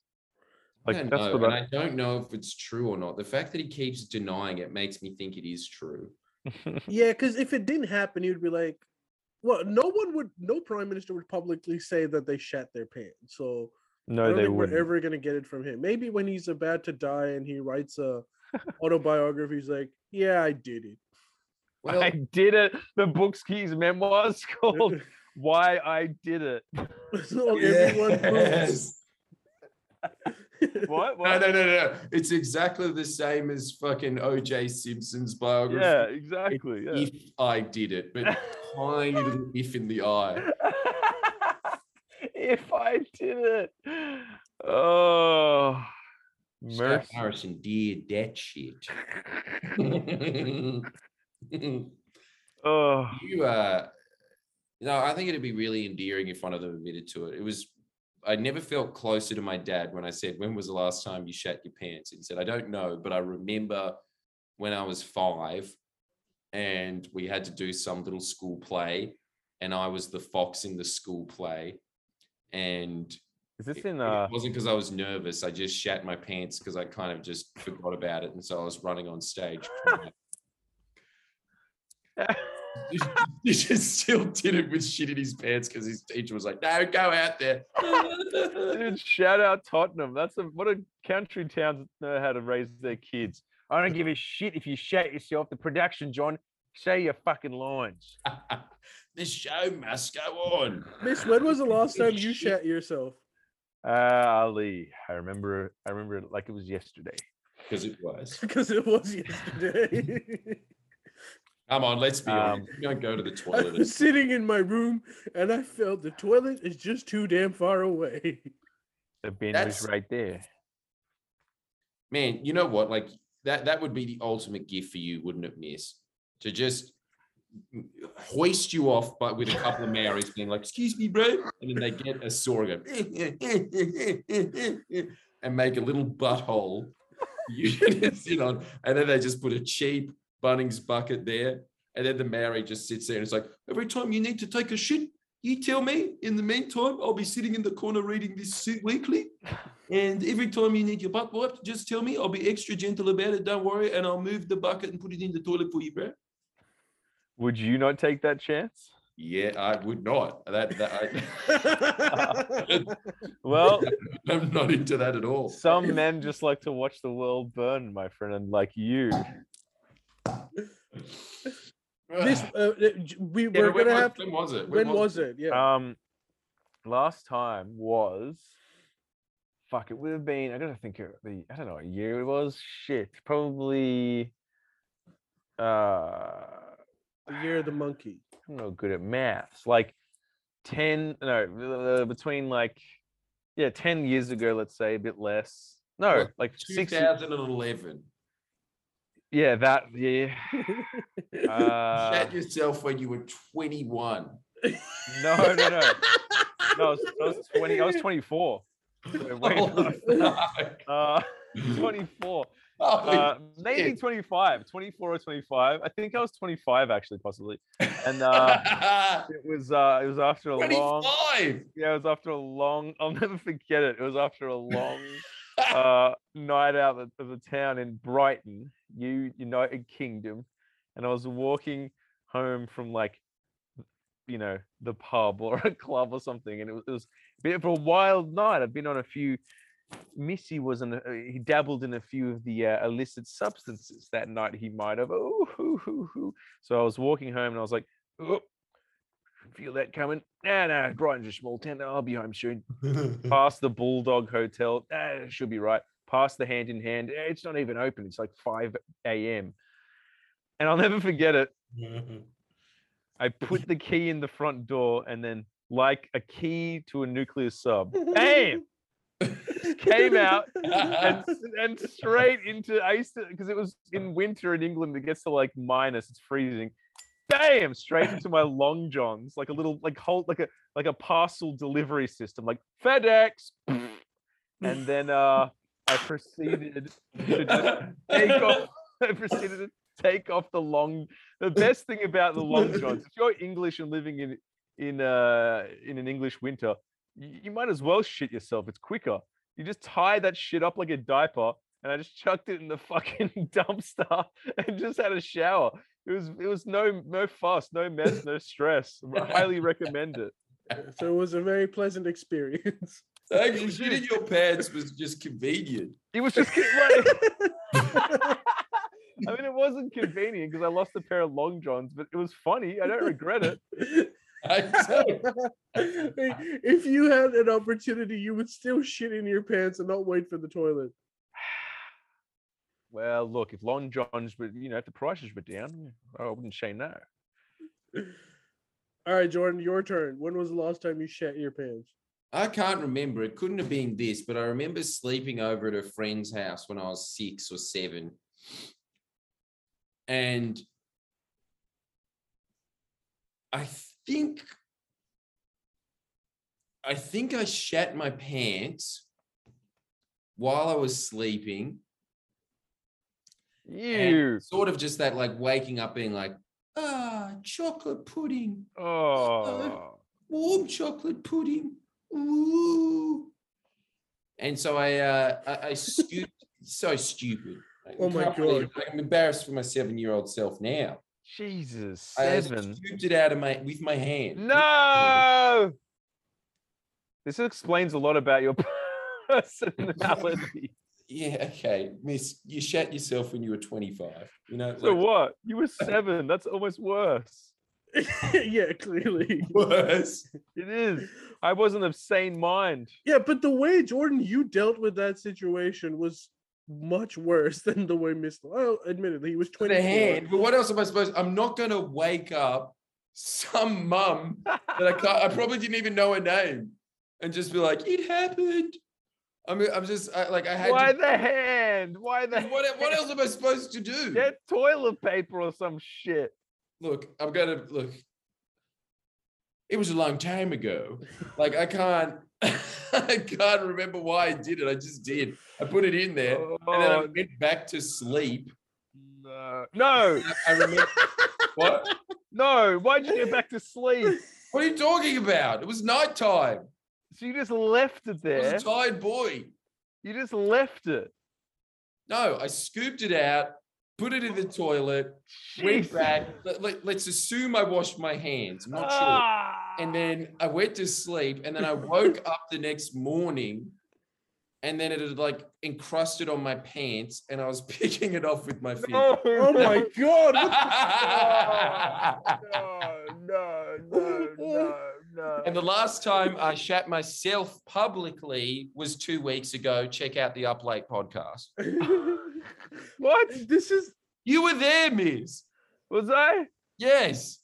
Like I don't that's know, what and I. I don't know if it's true or not. The fact that he keeps denying it makes me think it is true. *laughs* yeah, because if it didn't happen, you'd be like, well, no one would, no prime minister would publicly say that they shat their pants. So I no, don't they think wouldn't. we're ever gonna get it from him. Maybe when he's about to die and he writes a *laughs* autobiography, he's like, "Yeah, I did it." Well, I did it. The book's keys memoirs *laughs* called "Why I Did It." *laughs* so everyone yes. What? *laughs* No, what? no, no, no. It's exactly the same as fucking OJ Simpson's biography. Yeah, exactly. Yeah. If I did it, but tiny little if in the eye. *laughs* if I did it. Oh, Scott mercy. Morrison did that shit. Oh, you uh no i think it'd be really endearing if one of them admitted to it it was i never felt closer to my dad when i said when was the last time you shat your pants and he said i don't know but i remember when i was five and we had to do some little school play and i was the fox in the school play and is this it, in it uh? wasn't because i was nervous i just shat my pants because i kind of just forgot about it and so i was running on stage. *laughs* *laughs* he just *laughs* still did it with shit in his pants because his teacher was like, "No, go out there." *laughs* Dude, shout out Tottenham. That's a what a country towns know how to raise their kids. I don't give a shit if you shat yourself. The production, John, say your fucking lines. *laughs* this show must go on. Miss, when was the last time you shat yourself? Uh, Ali, I remember. I remember it like it was yesterday. Because it was. Because it was yesterday. Come on, let's be honest. Um, You don't go to the *laughs* I toilet. was sitting in my room and I felt the toilet is just too damn far away. The bin That's- was right there. Man, you know what? Like that that would be the ultimate gift for you, wouldn't it, Miss? To just hoist you off but with a couple of Maoris being like, excuse me, bro. And then they get a saw and go *laughs* and make a little butthole you *laughs* can sit on. And then they just put a cheap Bunnings bucket there. And then the Maori just sits there and it's like, every time you need to take a shit, you tell me. In the meantime, I'll be sitting in the corner reading this suit weekly. *laughs* And every time you need your butt wiped, just tell me. I'll be extra gentle about it. Don't worry. And I'll move the bucket and put it in the toilet for you, bro. Would you not take that chance? Yeah, I would not. That, that *laughs* *laughs* Well, I, I'm not into that at all. some men just like to watch the world burn, my friend, and like you. This *laughs* uh, j- we Yeah, we're but when gonna was- have. When was it? When was it? Yeah. Um, last time was fuck. It would have been. I gotta think of the. I don't know. what year it was. Shit. Probably. Uh, the year of the monkey. I'm not good at maths. Like ten. No, uh, between like, yeah, ten years ago. Let's say a bit less. No, What, like six. 2011. Yeah, that yeah. *laughs* Uh, Shat yourself when you were 21. no, no, no. No, I was, I was 20. I was 24. Wait, wait, Holy no. fuck. Uh, *laughs* 24. Holy Uh, maybe shit. 25, 24 or 25. I think I was 25 actually, possibly. And uh, *laughs* it was uh, it was after a long 25. yeah, it was after a long. I'll never forget it. It was after a long uh, night out of the town in Brighton, U United Kingdom, and I was walking home from like, you know, the pub or a club or something, and it was, it was a bit of a wild night. I'd been on a few. Missy was in. A, uh, he dabbled in a few of the uh, illicit substances that night. He might have. Ooh, hoo, hoo, hoo. So I was walking home, and I was like, oh, feel that coming. Nah, nah, Brighton's a small town. I'll be home soon *laughs* past the Bulldog Hotel. Ah, should be right. Past the hand in hand. eh, It's not even open. It's like 5 a.m. And I'll never *laughs* forget it. I put the key in the front door and then, like a key to a nuclear sub, bam! *laughs* Came out and, *laughs* and straight into, I used to, because it was in winter in England, it gets to like minus, it's freezing. Bam! Straight into my long johns, like a little, like hold, like a, like a parcel delivery system, like FedEx. And then uh I proceeded to just take off. *laughs* I proceeded to take off the long. The best thing about the long *laughs* johns, if you're English and living in in uh in an English winter, you, you might as well shit yourself. It's quicker. You just tie that shit up like a diaper, and I just chucked it in the *laughs* fucking dumpster and just had a shower. It was it was no no fuss, no mess, no stress. I highly recommend it. so it was a very pleasant experience. So actually, shitting your pants was just convenient. It was just like, *laughs* I mean, it wasn't convenient because I lost a pair of long johns, but it was funny. I don't regret it. *laughs* if you had an opportunity, you would still shit in your pants and not wait for the toilet. *sighs* Well, look, if long johns, but you know, if the prices were down, I wouldn't say no. All right, Jordan, your turn. When was the last time you shat your pants? I can't remember. It couldn't have been this, but I remember sleeping over at a friend's house when I was six or seven. And I think I think I shat my pants while I was sleeping. You. sort of just that like waking up being like, ah, chocolate pudding. Oh. warm chocolate pudding. Ooh. And so I uh I, I scooped *laughs* so stupid. I Oh my can't believe God. it. I'm embarrassed for my seven-year-old self now. Jesus. I Seven. scooped it out of my with my hand. No. This explains a lot about your *laughs* personality. Yeah, okay. Miss, you shat yourself when you were 25. You know, So like, what? You were seven. That's almost worse. *laughs* yeah, clearly. *laughs* worse. It is. I wasn't of sane mind. Yeah, but the way Jordan you dealt with that situation was much worse than the way Mr. Well, admittedly, he was With 24. hand. But what else am I supposed? I'm not gonna wake up some mum that I can't, I probably didn't even know her name and just be like, it happened. I mean, I'm just I, like I had Why to the hand? Why the what, what else am I supposed to do? Get toilet paper or some shit. Look, I'm gonna look. It was a long time ago. Like I can't, *laughs* I can't remember why I did it. I just did. I put it in there, and then I Oh, went back to sleep. no. No, I remember what? no. Why'd you get back to sleep? What are you talking about? It was nighttime. So you just left it I was there. a tired boy. You just left it. No, I scooped it out, put it in the toilet, went back. Let, us assume I washed my hands. I'm not sure. Ah. And then I went to sleep, and then I woke up the next morning, and then it had like encrusted on my pants, and I was *laughs* picking it off with my feet. No, Oh no, my god! what *laughs* no, no, no, no, no. and the last time I shat myself publicly was two weeks ago. Check out the Up Late podcast. *laughs* what this is You were there, Miss. was I? Yes.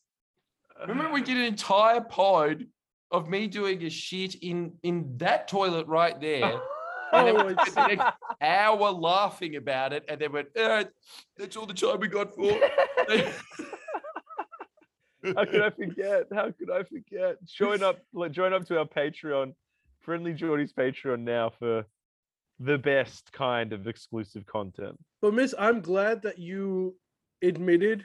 Remember, we did an entire pod of me doing a shit in in that toilet right there. *laughs* And then Oh, we I spent the next hour laughing about it, and then went, "Eh, "That's all the time we got for." *laughs* How could I forget? How could I forget? Join *laughs* up, join up to our Patreon, friendly Jordie's Patreon now for the best kind of exclusive content. But Miss, I'm glad that you admitted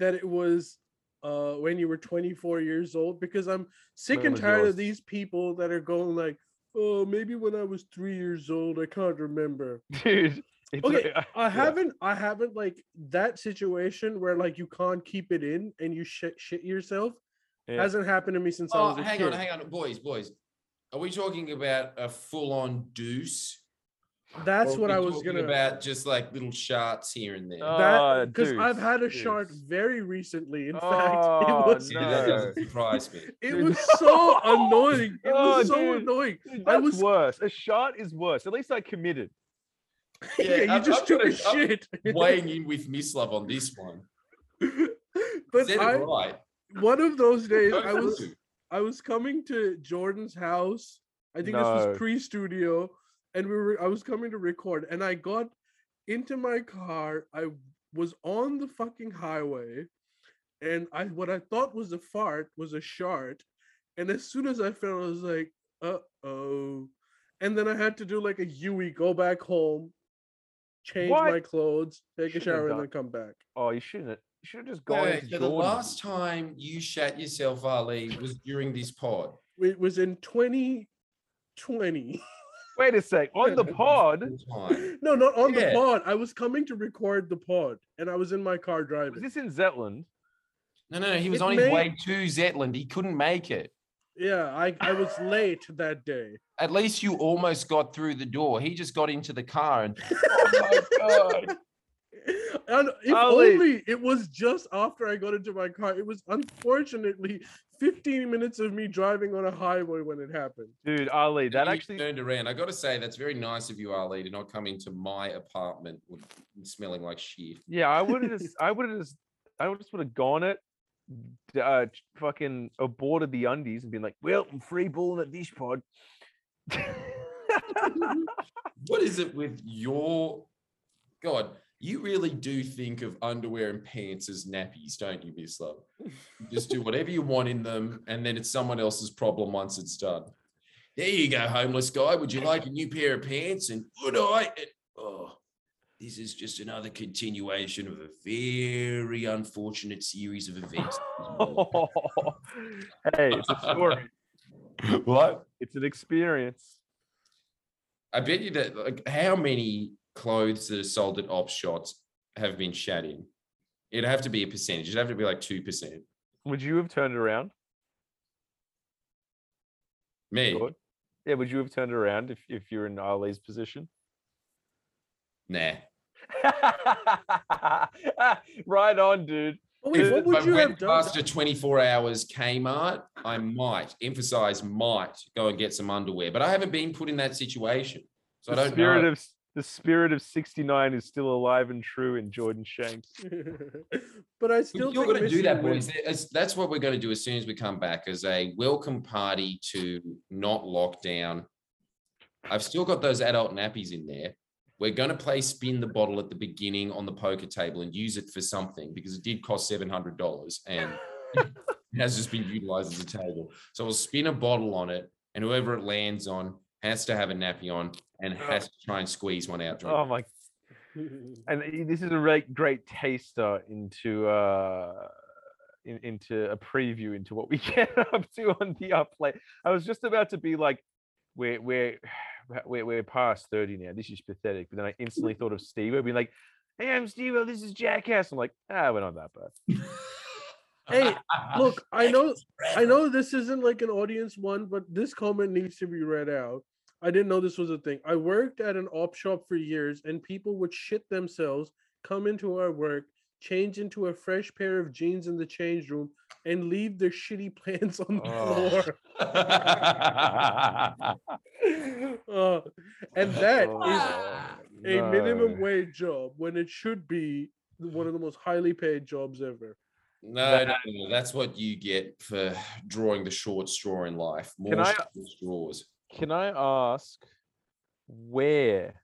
that it was uh when you were 24 years old because I'm sick When and tired yours? of these people that are going like, oh, maybe when I was three years old, I can't remember. *laughs* Dude. Okay, like- I haven't, I haven't like that situation where like you can't keep it in and you shit shit yourself. Yeah. Hasn't happened to me since I oh, was a hang kid. on, hang on, boys, boys. Are we talking about a full-on deuce? That's what I was gonna. about, just like little sharts here and there. That ah, because I've had a shark very recently. In oh, fact, Oh, *laughs* it was See, that doesn't surprise me. it was so *laughs* annoying. It Oh, was so dude. annoying. Dude, I was worse. A shot is worse. At least I committed. yeah, *laughs* Yeah, you I'm- just I'm took a gonna- I'm shit. Weighing in with Miss Love on this one. but Said I, right. one of those days, I was I was coming to Jordan's house. I think this was pre-studio, and we were I was coming to record, and I got into my car. I was on the fucking highway, and I what I thought was a fart was a shart, and as soon as I felt, I was like, uh oh, and then I had to do like a Yui, go back home, change What? my clothes, take a Shouldn't have shower, and then come back. Oh, you shouldn't. have- You should have just gone wait, so the last time you shat yourself, Ali, was during this pod. It was in 2020. *laughs* Wait a sec. On the pod, Time. *laughs* No, not on Yeah. the pod. I was coming to record the pod, and I was in my car was driving. this in Zetland? No, no, he was It on his may- way to Zetland. He couldn't make it. Yeah, I, I was *sighs* late that day. At least you almost got through the door. He just got into the car and *laughs* oh my god. And if Ali. only it was just after I got into my car. It was unfortunately 15 minutes of me driving on a highway when it happened. Dude, Ali, that You actually turned around. I got to say, that's very nice of you, Ali, to not come into my apartment smelling like shit. Yeah, I would have *laughs* just I would have just I just would have gone it, uh fucking aborted the undies and been like, well, I'm free balling at this pod. *laughs* What is it with your God? You really do think of underwear and pants as nappies, don't you, Miss Love? You just do whatever you want in them, and then it's someone else's problem once it's done. There you go, homeless guy. Would you like a new pair of pants? And would I? And- oh, this is just another continuation of a very unfortunate series of events. *laughs* hey, it's a story. *laughs* what? It's an experience. I bet you that like how many clothes that are sold at op shots have been shat in. It'd have to be a percentage. It'd have to be like two percent. Would you have turned it around? Me, Gord? Yeah, would you have turned it around if, if you're in Ali's position? nah. *laughs* right on, dude. Wait, If what would I you went have done? past a 24 hours Kmart, I might emphasize might go and get some underwear, but I haven't been put in that situation. So I don't spirit know. of s- the spirit of 69 is still alive and true in Jordan Shanks. *laughs* but I still you're going to do that, boys. That's- That's what we're going to do as soon as we come back as a welcome party to not lockdown. I've still got those adult nappies in there. We're going to play spin the bottle at the beginning on the poker table and use it for something because it did cost $700 and *laughs* it has just been utilized as a table. So we'll spin a bottle on it and whoever it lands on has to have a nappy on and has to try and squeeze one out. during Oh my! *laughs* And this is a great, great taster into uh in, into a preview into what we *laughs* get up to on the Up Late. I was just about to be like, we're we're *sighs* we're, we're past thirty now. This is pathetic. But then I instantly thought of Steve. Being like, "Hey, I'm Steve. This is Jackass." I'm like, ah, we're not that bad. *laughs* Hey, Look, I know I know this isn't like an audience one, but this comment needs to be read out. I didn't know this was a thing. I worked at an op shop for years, and people would shit themselves, come into our work, change into a fresh pair of jeans in the change room, and leave their shitty *laughs* pants on the Oh. floor. *laughs* Uh, and *laughs* that is Oh, a minimum wage job when it should be one of the most highly paid jobs ever. No, no, no, that's what you get for drawing the short straw in life. More I- straws. Can I ask where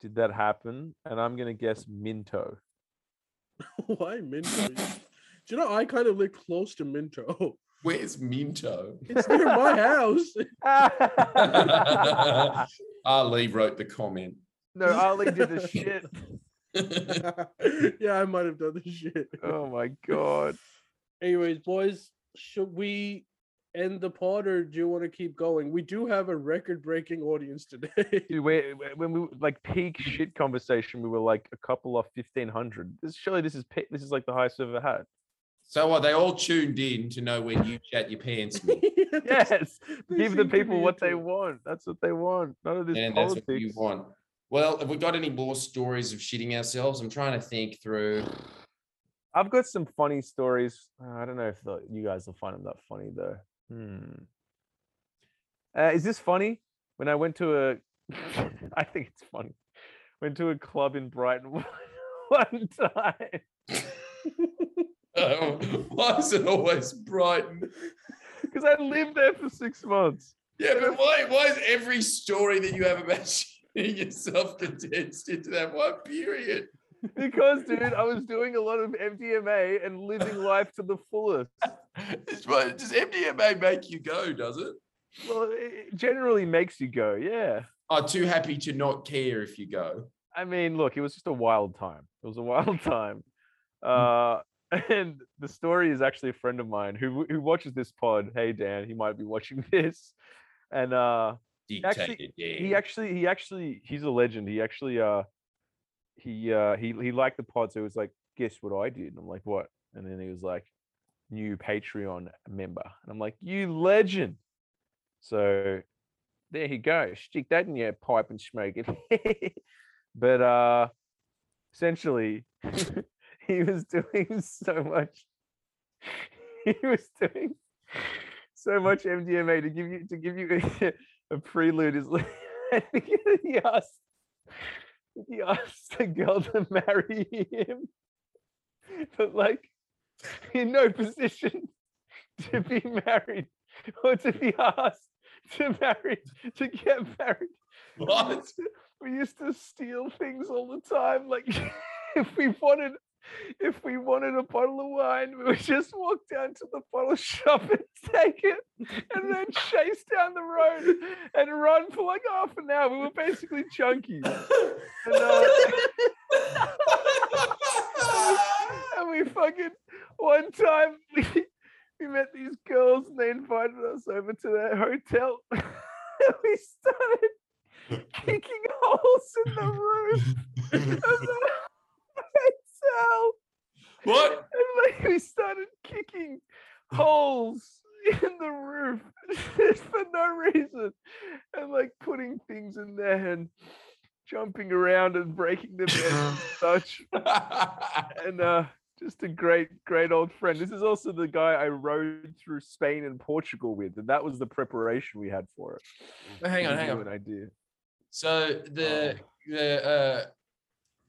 did that happen? And I'm gonna guess Minto. *laughs* Why Minto? Do you know I kind of live close to Minto? Where's Minto? It's near my house. *laughs* *laughs* Ali wrote the comment. no, Ali did the shit. yeah, I might have done the shit. Oh my god. Anyways, boys, should we end the pod or do you want to keep going? We do have a record-breaking audience today. *laughs* Dude, we when we like peak shit conversation, we were like a couple of fifteen hundred. This surely this is pe- this is like the highest we've ever had. So what? They all tuned in to know when you chat your pants. *laughs* Yes, give the people what they want. That's what they want. None of this and that's politics. what you want. Well, have we got any more stories of shitting ourselves? I'm trying to think through. I've got some funny stories. Uh, I don't know if the, you guys will find them that funny though. Hmm. Uh, is this funny? When I went to a, *laughs* I think it's funny. Went to a club in Brighton *laughs* one time *laughs* Oh, why is it always Brighton? because I lived there for six months. Yeah, but why? Why is every story that you have about shitting yourself condensed into that one period? Because, dude, I was doing a lot of MDMA and living life to the fullest. Does MDMA make you go? Does it? Well, it generally makes you go, yeah. Oh, too happy to not care if you go. I mean, look, it was just a wild time. It was a wild *laughs* time. Uh, *laughs* and the story is actually a friend of mine who who watches this pod. Hey Dan, he might be watching *laughs* this. And uh Dictated. he actually he actually he's a legend. He actually uh he uh he he liked the pod, so he was like, guess what I did? And I'm like, what? And then he was like, new Patreon member. And I'm like, you legend. So there you go. Stick that in your pipe and smoke it. *laughs* but uh essentially *laughs* *laughs* he was doing so much he was doing so much MDMA to give you to give you a, a prelude is like he asked he asked the girl to marry him but like *laughs* in no position to be married or to be asked to marry to get married What? *laughs* we used to steal things all the time. Like *laughs* if we wanted if we wanted a bottle of wine, we would just walk down to the bottle shop and take it and then chase down the road and run for like half an hour. We were basically junkies. And, uh, and we fucking one time *laughs* we, we met these girls and they invited us over to their hotel. *laughs* and we started kicking *laughs* holes in the roof of the hotel. what? And like we started kicking holes in the roof for no reason. And like putting things in there and jumping around and breaking the bed and such. And uh just a great, great old friend. This is also the guy I rode through Spain and Portugal with, and that was the preparation we had for it. hang on, hang on. An idea. So the the uh,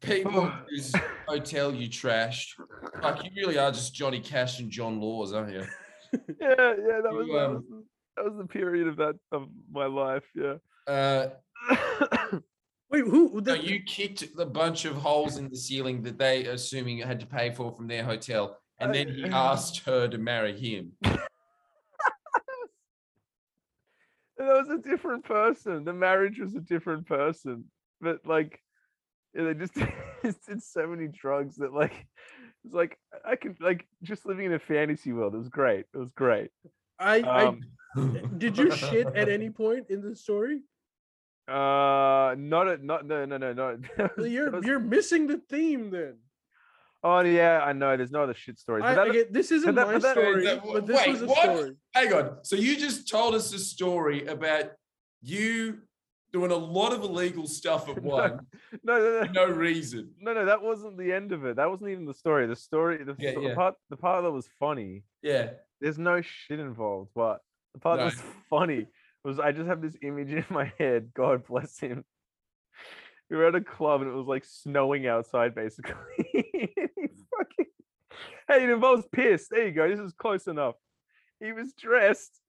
people whose hotel you trashed, like you really are just Johnny Cash and John Laws, aren't you? *laughs* Yeah, yeah, that was, You, that, um, was the- that was the period of that of my life. Yeah. Uh, *laughs* Wait, who? so The, you kicked a bunch of holes in the ceiling that they, assuming, had to pay for from their hotel, and then he I- *laughs* asked her to marry him. *laughs* that was a different person. The marriage was a different person, but like, yeah, they just, *laughs* just did so many drugs that like, it's like I could like just living in a fantasy world. It was great. It was great. I, Um, I did you shit at any point in the story? Uh, not a not no no no no. *laughs* was- You're was- you're missing the theme then. oh yeah, I know. There's no other shit stories. But I, that, I get, this isn't that- my that- story, that- but this wait, was a what? story. Hang on. So you just told us a story about you doing a lot of illegal stuff at *laughs* No, one, no, no, no. no reason. No, no, that wasn't the end of it. That wasn't even the story. The story, the, Yeah, sto- yeah. part, the part that was funny. Yeah. There's no shit involved, but the part that No. was funny was I just have this image in my head. God bless him. We were at a club and it was like snowing outside, basically. *laughs* Fucking, hey, it involves piss. There you go. This is close enough. He was dressed.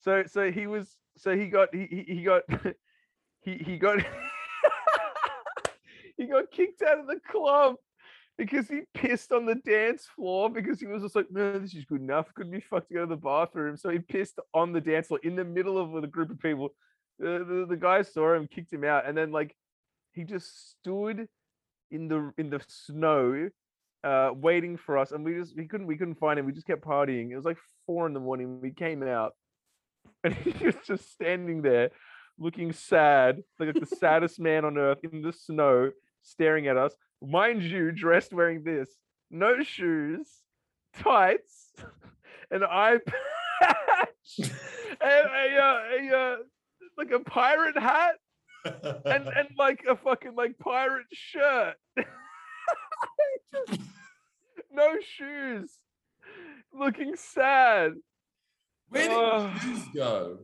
So, so he was. So he got. He he, he got. *laughs* He he got *laughs* he got kicked out of the club because he pissed on the dance floor because he was just like, no, this is good enough. Couldn't be fucked to go to the bathroom. So he pissed on the dance floor in the middle of a group of people. The, the, the guy saw him, kicked him out, and then like he just stood in the in the snow uh waiting for us and we just we couldn't we couldn't find him we just kept partying it was like four in the morning we came out *laughs* and he was just standing there looking sad like the saddest man on earth in the snow staring at us mind you *laughs* dressed wearing this no shoes tights *laughs* an eye *laughs* patch and a, uh, a, uh, like a pirate hat and and like a fucking like pirate shirt. Just no shoes. Looking sad. Where did Oh. the shoes go?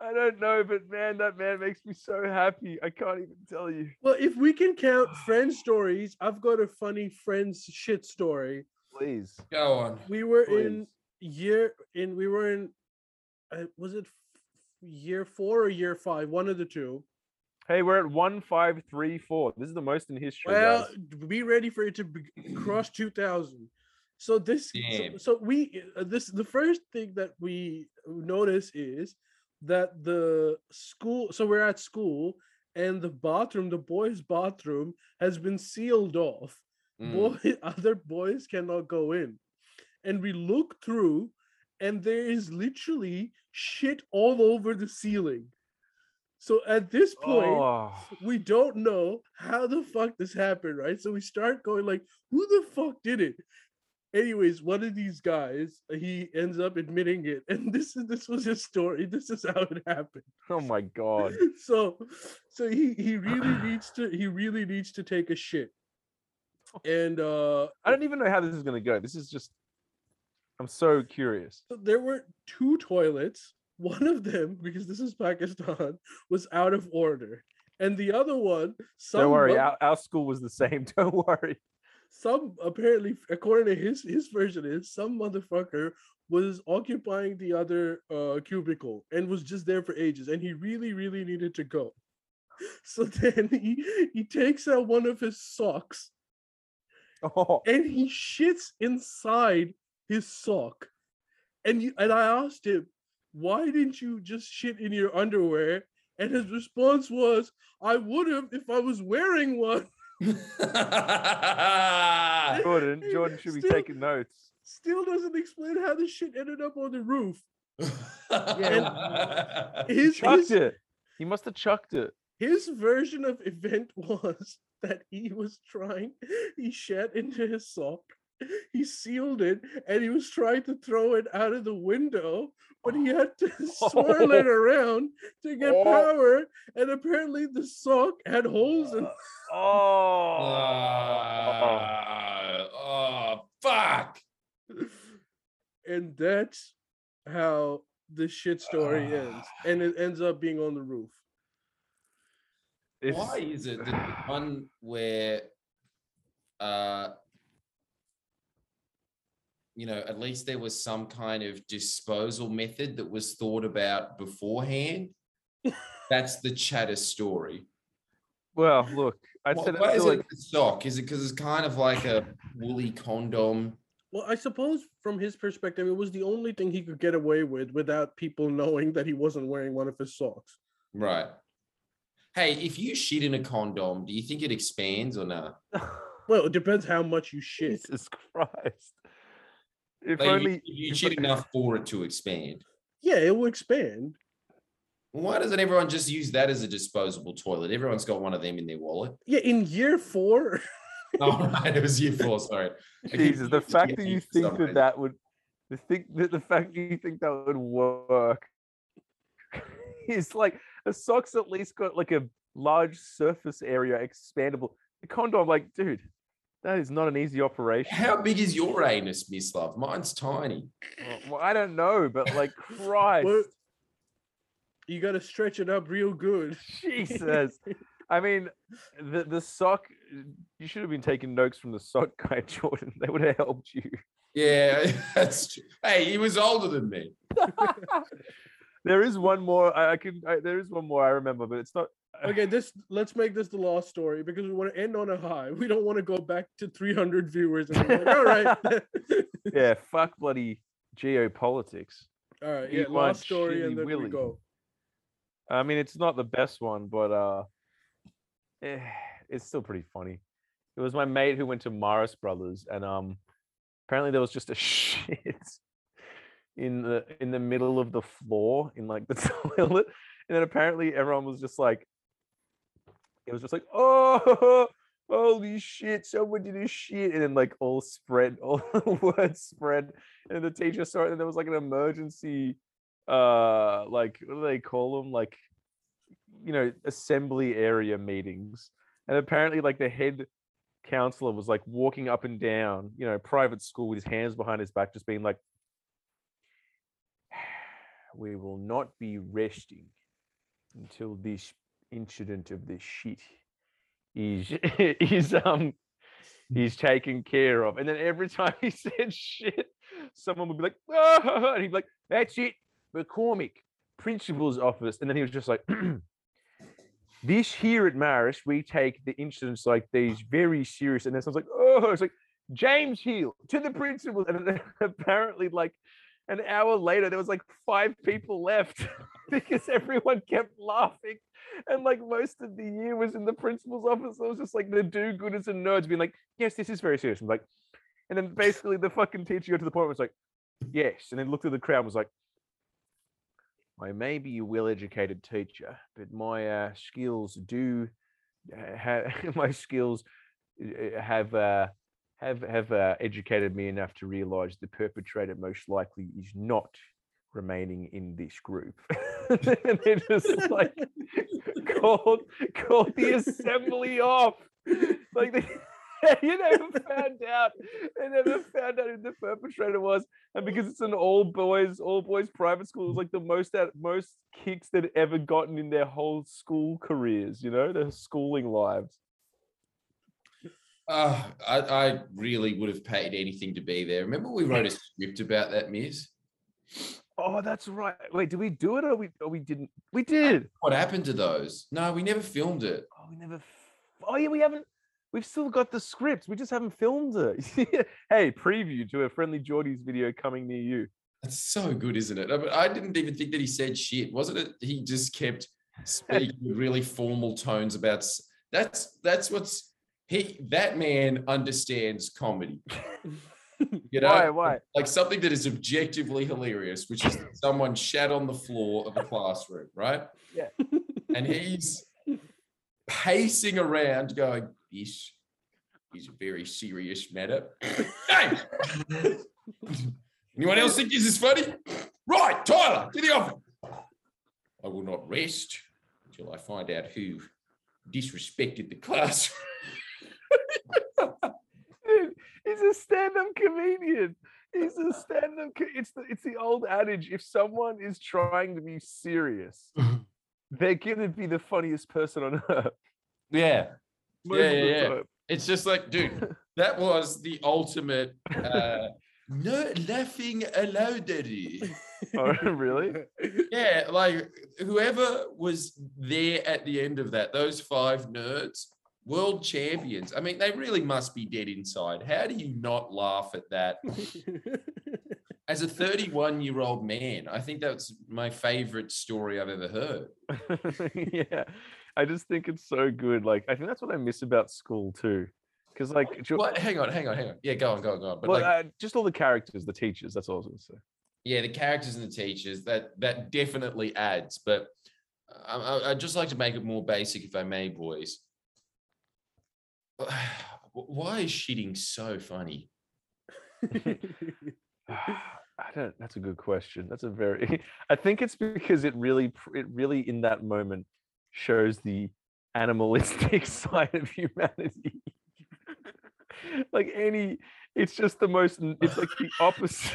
I don't know, but man, that man makes me so happy. I can't even tell you. Well, if we can count *sighs* friend stories, I've got a funny friends shit story. Please. Go on. We were in year in we were in uh, was it year 4 or year 5, one of the two. Hey, we're at one five three four. This is the most in history. Well, guys. be ready for it to be, cross 2000. So this, so, so we, uh, this, the first thing that we notice is that the school. So we're at school, and the bathroom, the boys' bathroom, has been sealed off. Mm. Boy, *laughs* other boys cannot go in, and we look through, and there is literally shit all over the ceiling. So at this point, Oh, we don't know how the fuck this happened, right? So we start going like, who the fuck did it? Anyways, one of these guys, he ends up admitting it, *laughs* and this is this was his story. This is how it happened. oh my god. *laughs* So, so he he really *clears throat* needs to he really needs to take a shit, and uh I don't even know how this is gonna go. This is just. I'm so curious. so there were two toilets. One of them, because this is Pakistan, *laughs* was out of order, and the other one, some Don't worry, our, our school was the same. Don't worry. Some apparently according to his his version is some motherfucker was occupying the other uh cubicle and was just there for ages and he really really needed to go. *laughs* So then he he takes out one of his socks Oh, and he shits inside his sock. And you, and i asked him why didn't you just shit in your underwear? And his response was i would have if i was wearing one *laughs* Jordan, Jordan should be Still- taking notes. still doesn't explain how the shit ended up on the roof. *laughs* Yeah. His, Chucked his, it. He must have chucked it. his version of event *laughs* was that he was trying, he shat into his sock, he sealed it, and he was trying to throw it out of the window, but he had to *laughs* *laughs* swirl it around to get Oh. power. And apparently the sock had holes in *laughs* Oh. Ah, oh, fuck. and that's how the shit story ends. *sighs* And it ends up being on the roof. It's- Why is it that the one where, uh, you know, at least there was some kind of disposal method that was thought about beforehand? *laughs* That's the chatter story. Well, look, I'd Why, that's why is still it like a sock? Is it because it's kind of like a woolly condom? Well, I suppose from his perspective, it was the only thing he could get away with without people knowing that he wasn't wearing one of his socks. Right. Hey, if you shit in a condom, do you think it expands or not? *laughs* Well, it depends how much you *laughs* shit. Jesus Christ. If Like, you- only you, shit enough for it to expand. Yeah, it will expand. Why doesn't everyone just use that as a disposable toilet? Everyone's got one of them in their wallet. Yeah, in year four, *laughs* Oh, right. It was year four. Sorry. *laughs* Jesus, the fact that you think that that would, the think that the fact that you think that would work, *laughs* is like a sock's at least got like a large surface area, expandable. The condom, like, dude, that is not an easy operation. How big is your anus, Miss Love? Mine's tiny. Well, well, I don't know, but like, *laughs* Christ, well, you got to stretch it up real good. Jesus. I mean, the the sock. You should have been taking notes from the sock guy, *laughs* Jordan. They would have helped you. Yeah, *laughs* that's true. Hey, he was older than me. there is one more. I, I can. I, there is one more I remember, but it's not. Okay, this let's make this the last story because we want to end on a high. We don't want to go back to 300 viewers. And like, All right, *laughs* yeah, fuck bloody geopolitics. all right, yeah, want last story, and then we go. I mean, it's not the best one, but uh, eh, it's still pretty funny. It was my mate who went to Marist Brothers, and um, apparently there was just a *laughs* shit in the in the middle of the floor in like the *laughs* toilet, and then apparently everyone was just like, it was just like, oh, *laughs* holy shit, someone did a shit, and then like all spread, *laughs* all the words spread, and the teacher saw it, and there was like an emergency uh like what do they call them like you know assembly area meetings and apparently like the head counselor was like walking up and down you know private school with his hands behind his back just being like we will not be resting until this incident of this shit is *laughs* is um is taken care of and then every time he *laughs* said shit someone would be like oh, and he'd be like that's it McCormick, principal's office. And then he was just like, *clears throat* this here at Maris, we take the incidents like these very serious. And then someone's like, oh, it's like James Hill to the principal. *laughs* And apparently, like an hour later, there was like five people left *laughs* because everyone kept laughing. And like most of the year was in the principal's office. I was just like the do-gooders and nerds being like, yes, this is very serious. I'm like, and then basically the fucking teacher got to the point where it's like, yes. And then looked at the crowd and was like, I may be a well-educated teacher, but my uh, skills do uh, have *laughs* my skills uh, have uh, have have uh, educated me enough to realise the perpetrator most likely is not remaining in this group. *laughs* and they just like called called the assembly off. Like they, *laughs* you never found out. They never found out who the perpetrator was. And because it's an all boys, all boys private school, it was like the most most kicks they'd ever gotten in their whole school careers, you know, their schooling lives. Uh, I, I really would have paid anything to be there. Remember we wrote a script about that, Miz? Oh, that's right. Wait, did we do it or we or we didn't? We did. What happened to those? No, we never filmed it. Oh, we never. Oh yeah, we haven't. We've still got the script. We just haven't filmed it. *laughs* hey, preview to a friendly Jordies video coming near you. That's so good, isn't it? I, mean, I didn't even think that he said shit. Wasn't it? He just kept *laughs* speaking with really formal tones about. That's that's what's he. That man understands comedy. *laughs* You know, Why? Why? like something that is objectively hilarious, which is someone shat on the floor of a classroom, right? Yeah. And he's pacing around going, This is a very serious matter. hey! *laughs* Anyone else think this is funny? Right, Tyler, to the office. I will not rest until I find out who disrespected the classroom. Dude, *laughs* he's a stand-up comedian. He's a stand-up. Co- it's the it's the old adage: if someone is trying to be serious, *laughs* they're gonna be the funniest person on earth. Yeah. most Yeah, of the yeah, yeah. time. It's just like, dude, *laughs* that was the ultimate uh no laughing aloudity. Oh, really? Yeah, like whoever was there at the end of that, those five nerds, world champions. I mean, they really must be dead inside. How do you not laugh at that? *laughs* As a 31 year old man, I think that's my favorite story I've ever heard. *laughs* yeah, I just think it's so good. Like, I think that's what I miss about school too, because like, What? Hang on, hang on, hang on. Yeah, go on, go on, go on. But well, like, uh, just all the characters, the teachers. That's all I was gonna say. yeah, the characters and the teachers that that definitely adds. But I, I, I'd just like to make it more basic, if I may, boys. *sighs* Why is shitting so funny? *sighs* *sighs* I don't. That's a good question. That's a very. *laughs* I think it's because it really, it really in that moment shows the animalistic *laughs* side of humanity. *laughs* like any, it's just the most. It's like the opposite.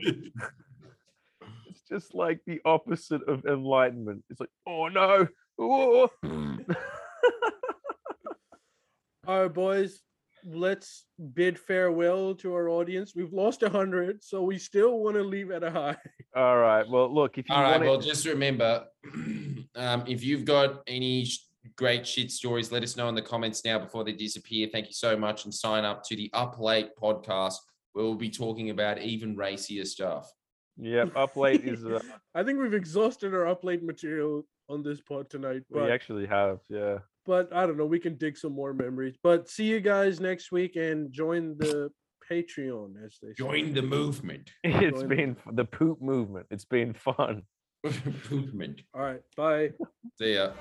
it's just like the opposite of enlightenment. It's like, oh no, oh. oh, oh. Hmm. All right, boys, let's bid farewell to our audience. We've lost a hundred, so we still want to leave at a high. All right. Well, look, if you All right. want Well, just remember, *clears throat* um, if you've got any sh- great shit stories, let us know in the comments now before they disappear. Thank you so much, and sign up to the Up Late podcast, where we'll be talking about even racier stuff. Yep, up late is. Uh, *laughs* I think we've exhausted our up late material on this pod tonight, we actually have, yeah. But I don't know. We can dig some more memories. But see you guys next week and join the Patreon as they say. Join the movement. *laughs* It's Join- been f- the poop movement. It's been fun. *laughs* movement. All right, bye. See ya.